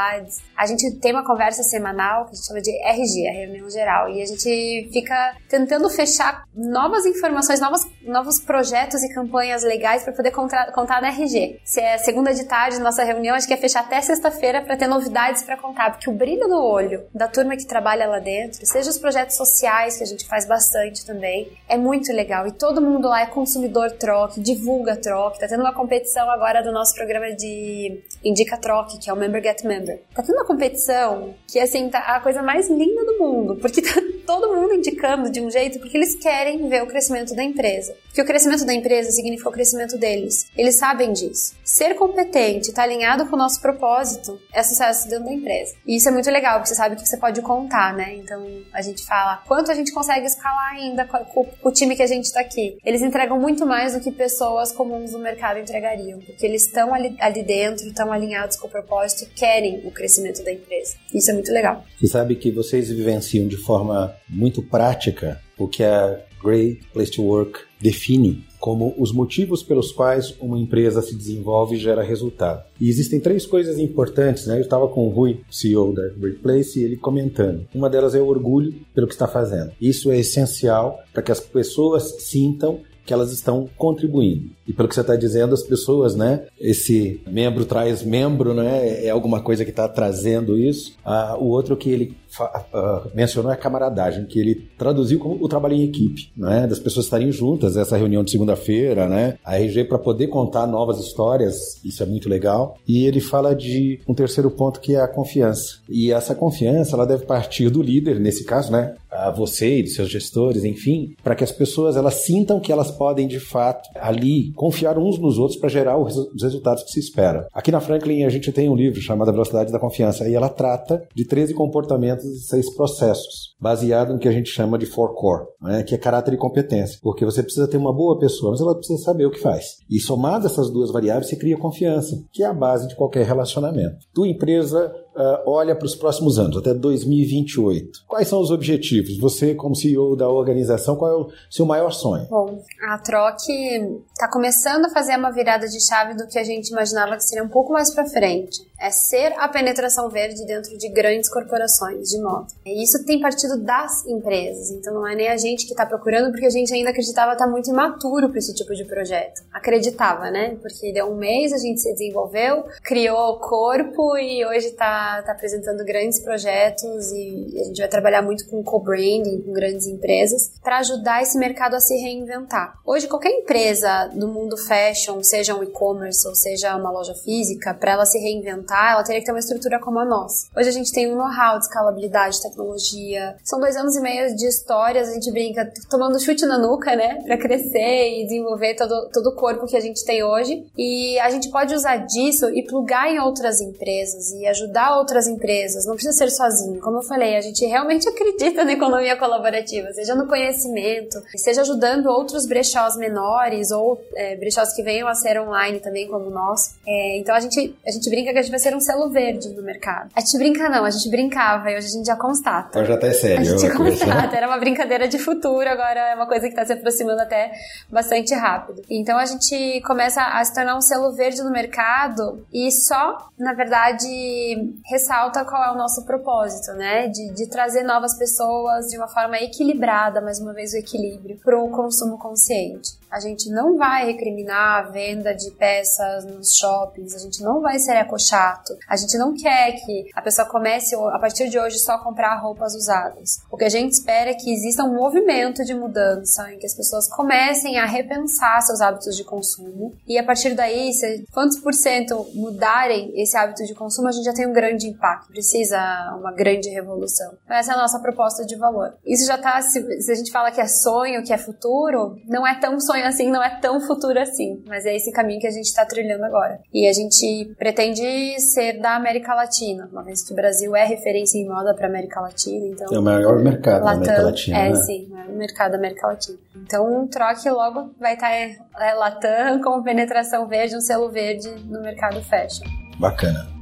A gente tem uma conversa semanal que a gente chama de RG, a reunião geral, e a gente fica tentando fechar novas informações, novos, novos projetos e campanhas legais para poder contar, contar na RG. Se é segunda de tarde, nossa reunião, acho que é fechar até sexta-feira para ter novidades para contar, porque o brilho no olho da turma que trabalha lá dentro, seja os projetos sociais, que a gente faz bastante também, é muito legal. E todo mundo lá é consumidor troque, divulga troque. Tá tendo uma competição agora do nosso programa de Indica Troque, que é o Member Get Member. Tá tendo uma competição que, assim, tá a coisa mais linda do mundo, porque tá [LAUGHS] todo mundo indicando de um jeito, porque eles querem ver o crescimento da empresa. Porque o crescimento da empresa significa o crescimento deles. Eles sabem disso. Ser competente, estar tá alinhado com o nosso propósito, é sucesso dentro da empresa. E isso é muito legal, porque você sabe que você pode contar, né? Então a gente fala quanto a gente consegue escalar ainda com, o time que a gente está aqui. Eles entregam muito mais do que pessoas comuns no mercado entregariam, porque eles estão ali, ali dentro, estão alinhados com o propósito e querem o crescimento da empresa. Isso é muito legal. Você sabe que vocês vivenciam de forma muito prática o que a Great Place to Work define como os motivos pelos quais uma empresa se desenvolve e gera resultado. E existem três coisas importantes, né? Eu estava com o Rui, CEO da Great Place, e ele comentando. Uma delas é o orgulho pelo que está fazendo. Isso é essencial para que as pessoas sintam que elas estão contribuindo. E pelo que você está dizendo, as pessoas, né? Esse membro traz membro, né? É alguma coisa que está trazendo isso. Ah, o outro que ele uh, mencionou é a camaradagem, que ele traduziu como o trabalho em equipe, né? Das pessoas estarem juntas, essa reunião de segunda-feira, né? A RG para poder contar novas histórias, isso é muito legal. E ele fala de um terceiro ponto que é a confiança. E essa confiança, ela deve partir do líder, nesse caso, né? A você e dos seus gestores, enfim, para que as pessoas elas sintam que elas podem de fato ali confiar uns nos outros para gerar os resultados que se espera. Aqui na Franklin a gente tem um livro chamado A Velocidade da Confiança e ela trata de 13 comportamentos seis processos, baseado no que a gente chama de four core, né, que é caráter e competência. Porque você precisa ter uma boa pessoa, mas ela precisa saber o que faz. E somado essas duas variáveis, você cria confiança, que é a base de qualquer relacionamento. Tua empresa uh, olha para os próximos anos, até 2028. Quais são os objetivos? Você, como CEO da organização, qual é o seu maior sonho? Bom, a Troc está começando a fazer uma virada de chave do que a gente imaginava que seria um pouco mais para frente. É ser a penetração verde dentro de grandes corporações de moto. E isso tem partido das empresas, então não é nem a gente que está procurando, porque a gente ainda acreditava estar tá muito imaturo para esse tipo de projeto. Acreditava, né? Porque deu um mês, a gente se desenvolveu, criou o corpo e hoje está tá, apresentando grandes projetos e a gente vai trabalhar muito com co-branding, com grandes empresas, para ajudar esse mercado a se reinventar. Hoje, qualquer empresa do mundo fashion, seja um e-commerce ou seja uma loja física, para ela se reinventar, ela teria que ter uma estrutura como a nossa. Hoje a gente tem um know-how de escalabilidade, tecnologia. São dois anos e meio de histórias, a gente brinca tomando chute na nuca, né? Para crescer e desenvolver todo, todo o corpo que a gente tem hoje. E a gente pode usar disso e plugar em outras empresas e ajudar outras empresas, não precisa ser sozinho. Como eu falei, a gente realmente [LAUGHS] acredita na economia colaborativa, seja no conhecimento, seja ajudando outros brechós menores ou é, brechós que venham a ser online também, como nosso. É, então a gente, a gente brinca que a gente vai ser um selo verde no mercado. A gente brinca não, a gente brincava e hoje a gente já constata. Então já tá sério. A gente constata, [LAUGHS] era uma brincadeira de futuro, agora é uma coisa que está se aproximando até bastante rápido. Então a gente começa a se tornar um selo verde no mercado e só, na verdade, ressalta qual é o nosso propósito, né? De, de trazer novas pessoas de uma forma equilibrada, mais uma vez o equilíbrio, para o consumo consciente. A gente não vai recriminar a venda de peças nos shoppings, a gente não vai ser ecochato, a gente não quer que a pessoa comece a partir de hoje só comprar roupas usadas. O que a gente espera é que exista um movimento de mudança, em que as pessoas comecem a repensar seus hábitos de consumo e a partir daí, se quantos por cento mudarem esse hábito de consumo, a gente já tem um grande grande impacto, precisa uma grande revolução. Então, essa é a nossa proposta de valor. Isso já está, se, se, a gente fala que é sonho, que é futuro, não é tão sonho assim, não é tão futuro assim, mas é esse caminho que a gente está trilhando agora. E a gente pretende ser da América Latina, uma vez que o Brasil é referência em moda para América Latina, então... É o maior mercado Latam, da América Latina, É, né? sim, é o mercado da América Latina. Então, Troque logo vai estar tá, é, Latam [LAUGHS] com penetração verde, um selo verde no mercado fashion. Bacana.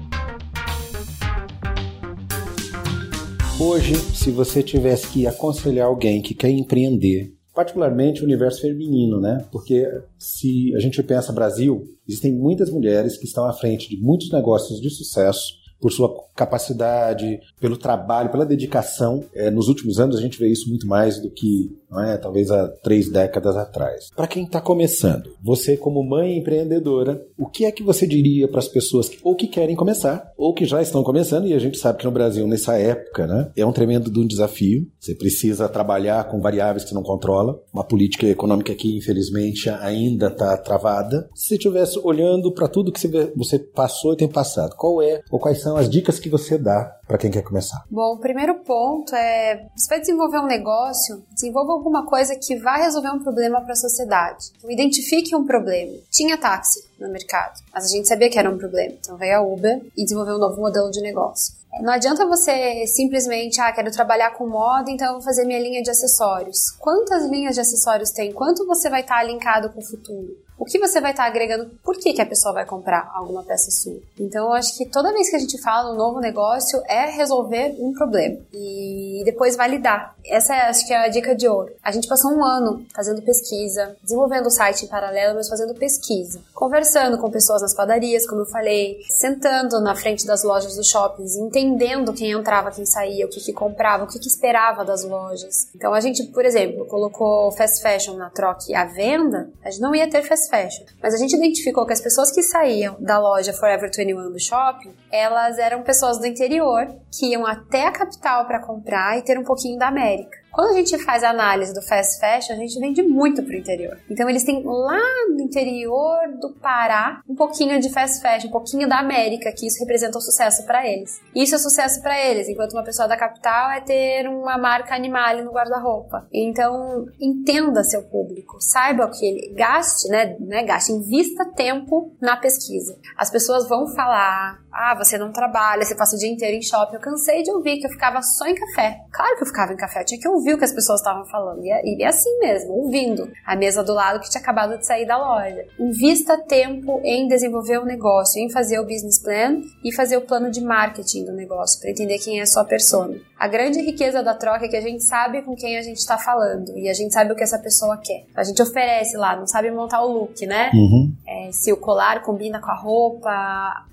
Hoje, se você tivesse que aconselhar alguém que quer empreender, particularmente o universo feminino, né? Porque se a gente pensa Brasil, existem muitas mulheres que estão à frente de muitos negócios de sucesso por sua capacidade, pelo trabalho, pela dedicação. É, nos últimos anos a gente vê isso muito mais do que não é, talvez há três décadas atrás. Para quem está começando, você como mãe empreendedora, o que é que você diria para as pessoas que ou que querem começar ou que já estão começando? E a gente sabe que no Brasil nessa época, né, é um tremendo um desafio. Você precisa trabalhar com variáveis que não controla, uma política econômica que infelizmente ainda está travada. Se você estivesse olhando para tudo que você passou e tem passado, qual é ou quais são as dicas que você dá para quem quer começar? Bom, o primeiro ponto é: você vai desenvolver um negócio, desenvolva alguma coisa que vai resolver um problema para a sociedade. Então, identifique um problema. Tinha táxi no mercado, mas a gente sabia que era um problema. Então veio a Uber e desenvolveu um novo modelo de negócio. Não adianta você simplesmente, ah, quero trabalhar com moda, então eu vou fazer minha linha de acessórios. Quantas linhas de acessórios tem? Quanto você vai estar linkado com o futuro? O que você vai estar agregando, por que, que a pessoa vai comprar alguma peça sua. Então, eu acho que toda vez que a gente fala um novo negócio é resolver um problema e depois validar. Essa é, acho que é a dica de ouro. A gente passou um ano fazendo pesquisa, desenvolvendo o site em paralelo, mas fazendo pesquisa, conversando com pessoas nas padarias, como eu falei, sentando na frente das lojas dos shoppings, entendendo quem entrava, quem saía, o que, que comprava, o que, que esperava das lojas. Então, a gente, por exemplo, colocou fast fashion na troca à venda, a gente não ia ter fast fashion. Mas a gente identificou que as pessoas que saíam da loja Forever 21 do shopping, elas eram pessoas do interior que iam até a capital para comprar e ter um pouquinho da América. Quando a gente faz a análise do fast fashion, a gente vende muito pro interior. Então eles têm lá no interior do Pará um pouquinho de fast fashion, um pouquinho da América, que isso representa um sucesso para eles. Isso é sucesso para eles, enquanto uma pessoa da capital é ter uma marca animal no guarda-roupa. Então entenda seu público, saiba o que ele gaste, né, né, gaste, invista tempo na pesquisa. As pessoas vão falar, ah, você não trabalha, você passa o dia inteiro em shopping. Eu cansei de ouvir que eu ficava só em café. Claro que eu ficava em café, tinha que ouvir o que as pessoas estavam falando. E é, e é assim mesmo, ouvindo. A mesa do lado que tinha acabado de sair da loja. Invista tempo em desenvolver o negócio, em fazer o business plan e fazer o plano de marketing do negócio, para entender quem é a sua persona. A grande riqueza da troca é que a gente sabe com quem a gente está falando e a gente sabe o que essa pessoa quer. A gente oferece lá, não sabe montar o look, né? Uhum. É, se o colar combina com a roupa.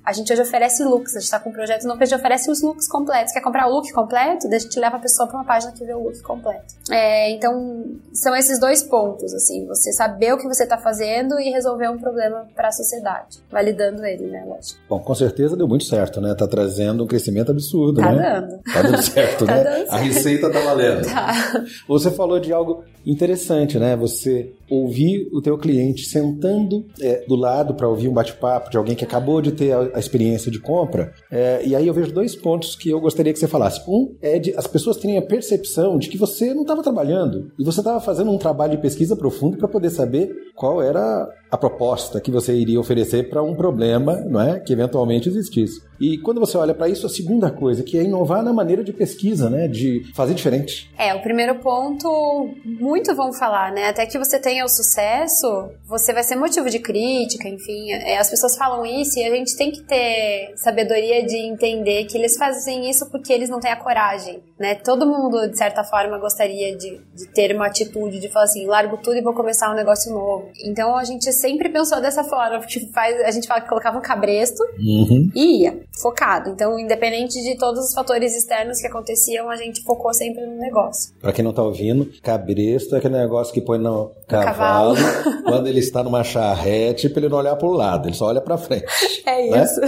A gente hoje oferece looks, a gente está com um projeto novo que a gente oferece os looks completos. Quer comprar o look completo? Daí a gente leva a pessoa para uma página que vê o look completo. É, então, são esses dois pontos, assim, você saber o que você está fazendo e resolver um problema para a sociedade, validando ele, né, lógico. Bom, com certeza deu muito certo, né? Tá trazendo um crescimento absurdo, tá né? Dando. Tá dando certo, [LAUGHS] tá né? Dando certo. A receita tá valendo. [LAUGHS] Tá. Você falou de algo interessante, né? Você ouvir o teu cliente sentando é, do lado para ouvir um bate-papo de alguém que acabou de ter a, a experiência de compra. É, e aí eu vejo dois pontos que eu gostaria que você falasse. Um é de as pessoas terem a percepção de que você não estava trabalhando e você estava fazendo um trabalho de pesquisa profundo para poder saber qual era a proposta que você iria oferecer para um problema, não é, que eventualmente existisse. E quando você olha para isso, a segunda coisa que é inovar na maneira de pesquisa, né, de fazer diferente. É, o primeiro ponto, muito vão falar, né? Até que você tenha o sucesso, você vai ser motivo de crítica, enfim. É, as pessoas falam isso e a gente tem que ter sabedoria de entender que eles fazem isso porque eles não têm a coragem, né? Todo mundo, de certa forma, gostaria de, de ter uma atitude de falar assim, largo tudo e vou começar um negócio novo. Então a gente sempre pensou dessa forma. Tipo, faz, a gente fala que colocava um cabresto Uhum. e ia, focado. Então, independente de todos os fatores externos que aconteciam, a gente focou sempre no negócio. Para quem não tá ouvindo, cabresto é aquele negócio que põe no cavalo, cavalo. [LAUGHS] quando ele está numa charrete para ele não olhar para o lado, ele só olha para frente. É Né? isso.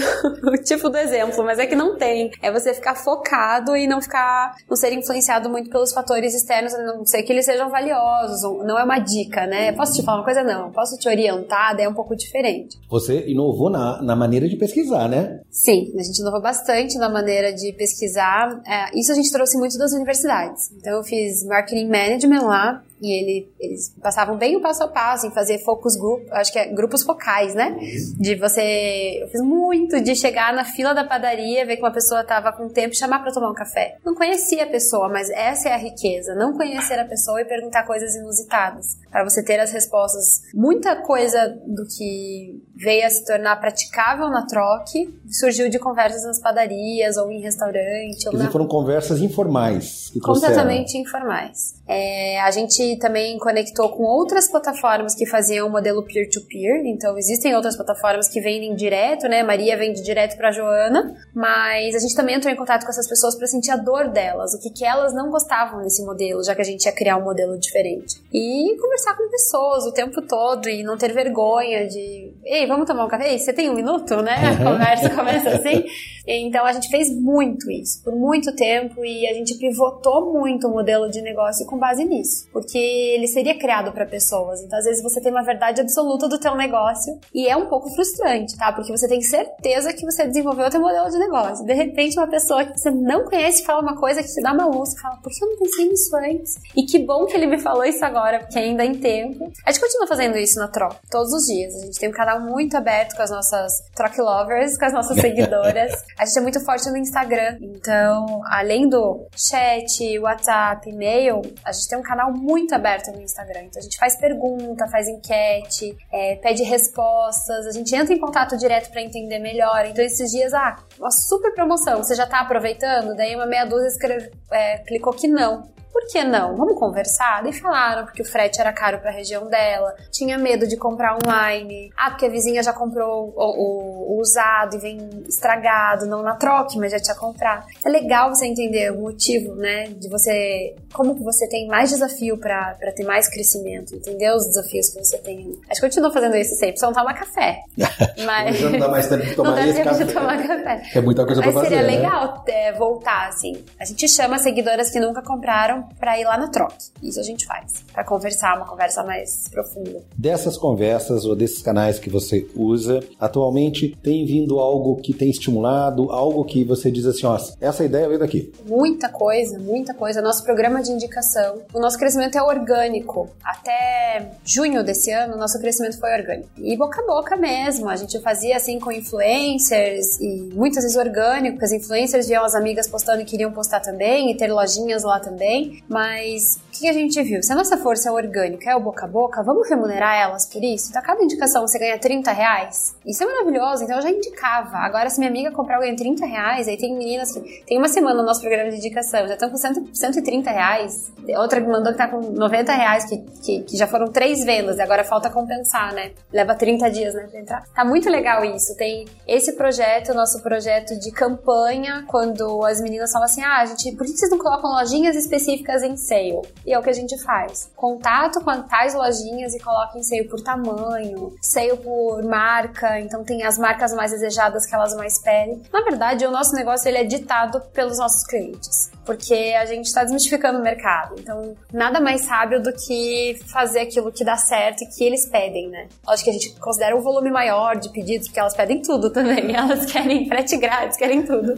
o [LAUGHS] tipo do exemplo, mas é que não tem. É você ficar focado e não ficar, não ser influenciado muito pelos fatores externos, a não ser que eles sejam valiosos. Não é uma dica, né? Posso te falar uma coisa? não. Posso te orientar, daí é um pouco diferente. Você inovou na, na maneira de pesquisar, né? Sim, a gente inovou bastante na maneira de pesquisar. É, isso a gente trouxe muito das universidades. Então eu fiz marketing management lá, e ele, eles passavam bem o passo a passo em fazer focus group, acho que é grupos focais, né? De você. Eu fiz muito de chegar na fila da padaria, ver que uma pessoa tava com tempo e chamar para tomar um café. Não conhecia a pessoa, mas essa é a riqueza. Não conhecer a pessoa e perguntar coisas inusitadas. Para você ter as respostas. Muita coisa do que veio a se tornar praticável na troque surgiu de conversas nas padarias ou em restaurante. Ou na... foram conversas informais. Completamente informais. É, a gente também conectou com outras plataformas que faziam o modelo peer-to-peer. Então, existem outras plataformas que vendem direto, né? Maria vende direto para Joana, mas a gente também entrou em contato com essas pessoas para sentir a dor delas, o que, que elas não gostavam desse modelo, já que a gente ia criar um modelo diferente. E conversar com pessoas o tempo todo e não ter vergonha de, ei, vamos tomar um café? Ei, você tem um minuto, né? A [LAUGHS] conversa começa assim. [LAUGHS] Então, a gente fez muito isso, por muito tempo, e a gente pivotou muito o modelo de negócio com base nisso. Porque ele seria criado para pessoas. Então, às vezes você tem uma verdade absoluta do teu negócio e é um pouco frustrante, tá? Porque você tem certeza que você desenvolveu o teu modelo de negócio. De repente, uma pessoa que você não conhece fala uma coisa que te dá uma luz, fala, por que eu não pensei nisso antes? E que bom que ele me falou isso agora, porque ainda em tempo. A gente continua fazendo isso na troca, todos os dias. A gente tem um canal muito aberto com as nossas troque lovers, com as nossas [LAUGHS] seguidoras. A gente é muito forte no Instagram. Então, além do chat, WhatsApp, e-mail, a gente tem um canal muito aberta no Instagram. Então a gente faz pergunta, faz enquete, é, pede respostas, a gente entra em contato direto para entender melhor. Então esses dias, ah, uma super promoção, você já tá aproveitando? Daí uma meia dúzia escreve, é, clicou que não. Por que não? Vamos conversar? E falaram porque o frete era caro para a região dela, tinha medo de comprar online. Ah, porque a vizinha já comprou o, o, o usado e vem estragado, não na troca, mas já tinha comprado. É legal você entender o motivo, né? De você. Como que você tem mais desafio para ter mais crescimento, entender os desafios que você tem. A gente continua fazendo isso sempre, só não toma café. [LAUGHS] Mas. não dá mais tempo de [LAUGHS] tomar, não dá tempo de tomar café. É muita coisa mas pra fazer. Seria né? legal é, voltar, assim. A gente chama seguidoras que nunca compraram para ir lá na troca. Isso a gente faz, para conversar, uma conversa mais profunda. Dessas conversas ou desses canais que você usa, atualmente tem vindo algo que tem estimulado, algo que você diz assim, ó, essa ideia veio daqui. Muita coisa, muita coisa. Nosso programa de indicação, o nosso crescimento é orgânico. Até junho desse ano, nosso crescimento foi orgânico. E boca a boca mesmo. A gente fazia assim com influencers e muitas vezes orgânico, as influencers viam as amigas postando e queriam postar também e ter lojinhas lá também mas o que a gente viu? Se a nossa força é orgânica, é o boca a boca, vamos remunerar elas por isso? Então, cada indicação você ganha 30 reais. Isso é maravilhoso, então eu já indicava. Agora, se minha amiga comprar, eu ganho 30 reais. Aí tem meninas que. Tem uma semana no nosso programa de indicação, já estão com 100, 130 reais. Outra me mandou que tá com 90 reais, que, que, que já foram três vendas, e agora falta compensar, né? Leva 30 dias, né, pra entrar. Tá muito legal isso. Tem esse projeto, nosso projeto de campanha, quando as meninas falam assim: ah, gente, por que vocês não colocam lojinhas específicas? Específicas em sale. E é o que a gente faz. Contato com tais lojinhas e coloca em sale por tamanho, sale por marca, então tem as marcas mais desejadas que elas mais pedem. Na verdade, o nosso negócio ele é ditado pelos nossos clientes porque a gente está desmistificando o mercado. Então, nada mais sábio do que fazer aquilo que dá certo e que eles pedem, né? Acho que a gente considera um volume maior de pedidos, porque elas pedem tudo também. [LAUGHS] Elas querem frete grátis, querem tudo.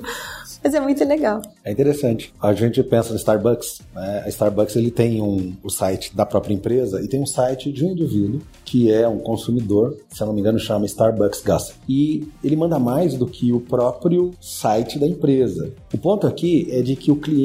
Mas é muito legal. É interessante. A gente pensa no Starbucks. Né? A Starbucks ele tem um, o site da própria empresa e tem um site de um indivíduo que é um consumidor, se eu não me engano, chama Starbucks Gossip. E ele manda mais do que o próprio site da empresa. O ponto aqui é de que o cliente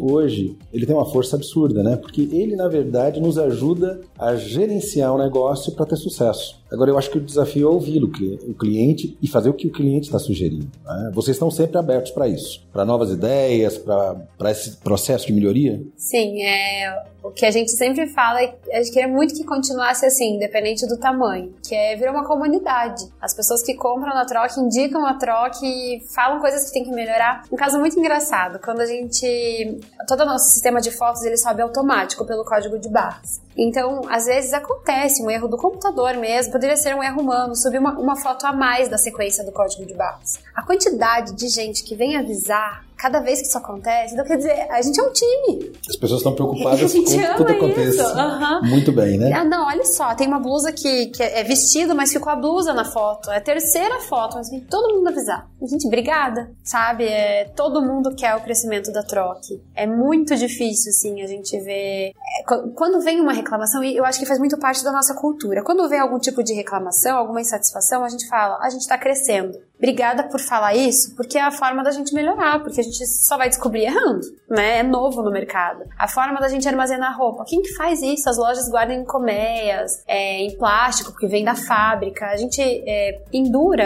hoje ele tem uma força absurda, né? Porque ele, na verdade, nos ajuda a gerenciar o negócio para ter sucesso. Agora, eu acho que o desafio é ouvir o cliente e fazer o que o cliente está sugerindo. Né? Vocês estão sempre abertos para isso, para novas ideias, para esse processo de melhoria? Sim, é, o que a gente sempre fala é que a gente queria muito que continuasse assim, independente do tamanho, que é virar uma comunidade. As pessoas que compram na troca indicam a troca e falam coisas que tem que melhorar. Um caso muito engraçado, quando a gente. Todo o nosso sistema de fotos ele sobe automático pelo código de barras. Então, às vezes acontece um erro do computador mesmo, poderia ser um erro humano, subir uma, uma foto a mais da sequência do código de barras. A quantidade de gente que vem avisar cada vez que isso acontece, então quer dizer, a gente é um time. As pessoas estão preocupadas [LAUGHS] com que tudo aconteça. Uhum. Muito bem, né? Ah, não, olha só, tem uma blusa que, que é vestido, mas ficou a blusa na foto. É a terceira foto, mas tem todo mundo avisar. Gente, obrigada, sabe? É, todo mundo quer o crescimento da troque. É muito difícil, assim, a gente ver. É, quando vem uma reclamação, e eu acho que faz muito parte da nossa cultura, quando vem algum tipo de reclamação, alguma insatisfação, a gente fala, a gente tá crescendo. Obrigada por falar isso, porque é a forma da gente melhorar, porque a gente só vai descobrir errando, né? É novo no mercado. A forma da gente armazenar roupa. Quem que faz isso? As lojas guardam em colmeias, é, em plástico, porque vem da fábrica. A gente é,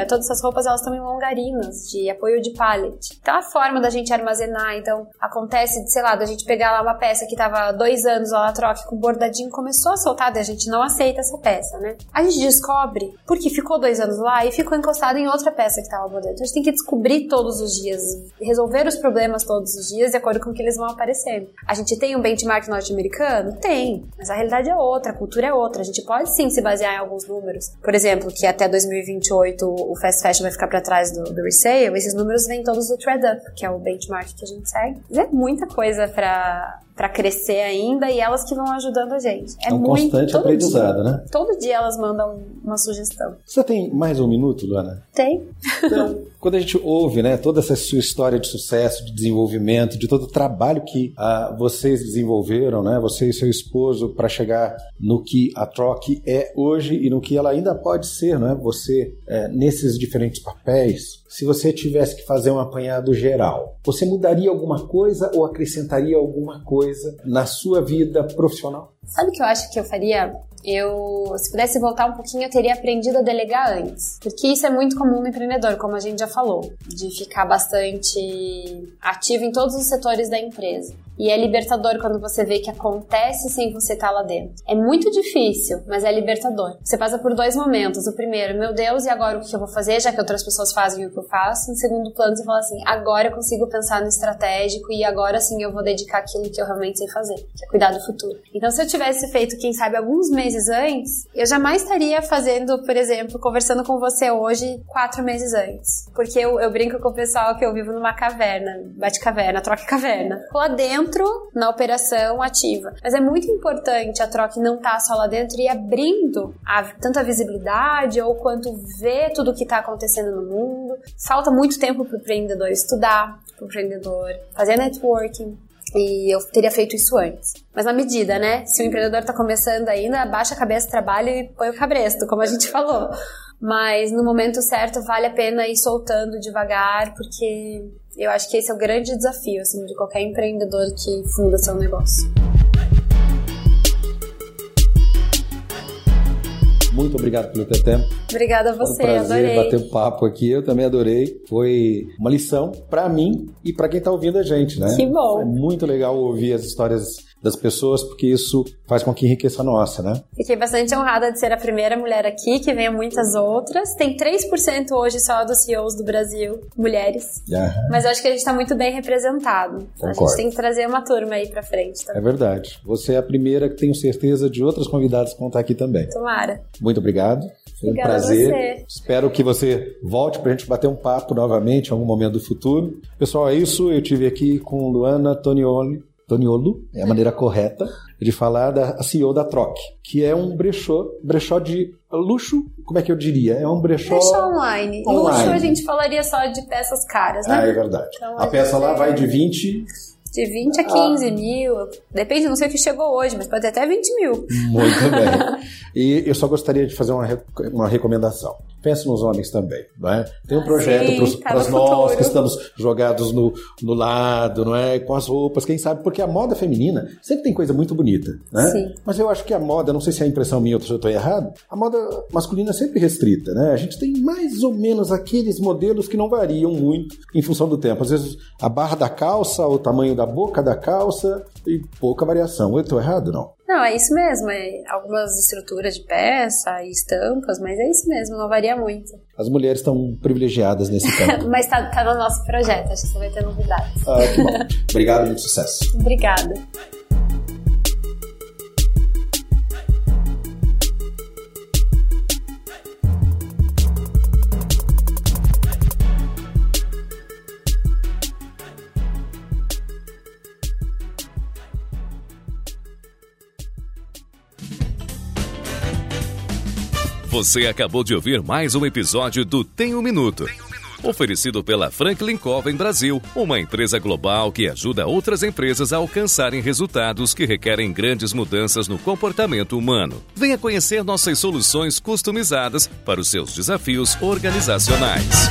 todas essas roupas elas estão em longarinas, de apoio de pallet. Então a forma da gente armazenar, então acontece, sei lá, da gente pegar lá uma peça que tava dois anos lá na troca com bordadinho, começou a soltar, e a gente não aceita essa peça, né? A gente descobre porque ficou dois anos lá e ficou encostado em outra peça estava bordando. Então a gente tem que descobrir todos os dias, resolver os problemas todos os dias de acordo com que eles vão aparecendo. A gente tem um benchmark norte-americano? Tem, mas a realidade é outra, a cultura é outra. A gente pode sim se basear em alguns números. Por exemplo, que até 2028 o fast fashion vai ficar para trás do, do resale, esses números vêm todos do ThreadUp, que é o benchmark que a gente segue. Mas é muita coisa para para crescer ainda e elas que vão ajudando a gente. É, é um muito, constante aprendizado, dia, né? Todo dia elas mandam uma sugestão. Você tem mais um minuto, Luana? Tem. Então, [LAUGHS] quando a gente ouve, né, toda essa sua história de sucesso, de desenvolvimento, de todo o trabalho que ah, vocês desenvolveram, né, você e seu esposo, para chegar no que a Troc é hoje e no que ela ainda pode ser, né? Você é, nesses diferentes papéis, se você tivesse que fazer um apanhado geral, você mudaria alguma coisa ou acrescentaria alguma coisa na sua vida profissional? Sabe o que eu acho que eu faria? eu, se pudesse voltar um pouquinho, eu teria aprendido a delegar antes. Porque isso é muito comum no empreendedor, como a gente já falou, de ficar bastante ativo em todos os setores da empresa. E é libertador quando você vê que acontece sem você estar lá dentro. É muito difícil, mas é libertador. Você passa por dois momentos. O primeiro, meu Deus, e agora o que eu vou fazer, já que outras pessoas fazem o que eu faço? Em segundo plano, você fala assim, agora eu consigo pensar no estratégico e agora sim eu vou dedicar aquilo que eu realmente sei fazer, que é cuidar do futuro. Então, se eu tivesse feito, quem sabe, alguns meses antes, eu jamais estaria fazendo, por exemplo, conversando com você hoje quatro meses antes. Porque eu, eu brinco com o pessoal que eu vivo numa caverna, bate-caverna, troca-caverna. Lá dentro dentro na operação ativa. Mas é muito importante a troca não estar tá só lá dentro e abrindo a, tanto a visibilidade ou quanto ver tudo o que está acontecendo no mundo. Falta muito tempo para o empreendedor estudar, para o empreendedor fazer networking, e eu teria feito isso antes. Mas na medida, né? Se o empreendedor está começando ainda, baixa a cabeça, trabalha e põe o cabresto, como a gente [LAUGHS] falou. Mas no momento certo vale a pena ir soltando devagar, porque eu acho que esse é o grande desafio, assim, de qualquer empreendedor que funda seu negócio. Muito obrigado pelo teu tempo. Obrigada a você, Foi um prazer adorei. bater um papo aqui, eu também adorei. Foi uma lição para mim e para quem está ouvindo a gente, né? Que bom. É muito legal ouvir as histórias das pessoas, porque isso faz com que enriqueça a nossa, né? Fiquei bastante honrada de ser a primeira mulher aqui, que venha muitas outras. Tem 3% hoje só dos CEOs do Brasil, mulheres. Uhum. Mas eu acho que a gente está muito bem representado. Concordo. A gente tem que trazer uma turma aí pra frente também. É verdade. Você é a primeira que tenho certeza de outras convidadas que vão estar aqui também. Tomara. Muito obrigado. Foi um Obrigada prazer. Espero que você volte para a gente bater um papo novamente em algum momento do futuro. Pessoal, é isso. Eu tive aqui com Luana Tonioli, Toniolo, é a maneira correta de falar da CEO da Troc, que é um brechó, brechó de luxo, como é que eu diria? É um brechó... Brechó online. online. Luxo a gente falaria só de peças caras, né? Ah, é verdade. Então, a, a peça lá vai de 20 De 20 a 15 mil. Depende, não sei o que chegou hoje, mas pode até 20 mil. Muito bem. [LAUGHS] E eu só gostaria de fazer uma, uma recomendação. Pense nos homens também, não é? Tem um Ah, projeto tá para no nós que estamos jogados no, no lado, não é? Com as roupas, quem sabe? Porque a moda feminina sempre tem coisa muito bonita, né? Sim. Mas eu acho que a moda, não sei se é a impressão minha ou se eu estou errado, a moda masculina é sempre restrita, né? A gente tem mais ou menos aqueles modelos que não variam muito em função do tempo. Às vezes a barra da calça, o tamanho da boca da calça e pouca variação. Eu estou errado, não? Não, é isso mesmo. É algumas estruturas de peça e estampas, mas é isso mesmo, não varia muito. As mulheres estão privilegiadas nesse [LAUGHS] campo. Mas tá, tá no nosso projeto, acho que você vai ter novidades. Ah, que bom. Obrigado, muito sucesso. Obrigada. Você acabou de ouvir mais um episódio do Tem um Minuto. Oferecido pela Franklin Covey Brasil, uma empresa global que ajuda outras empresas a alcançarem resultados que requerem grandes mudanças no comportamento humano. Venha conhecer nossas soluções customizadas para os seus desafios organizacionais.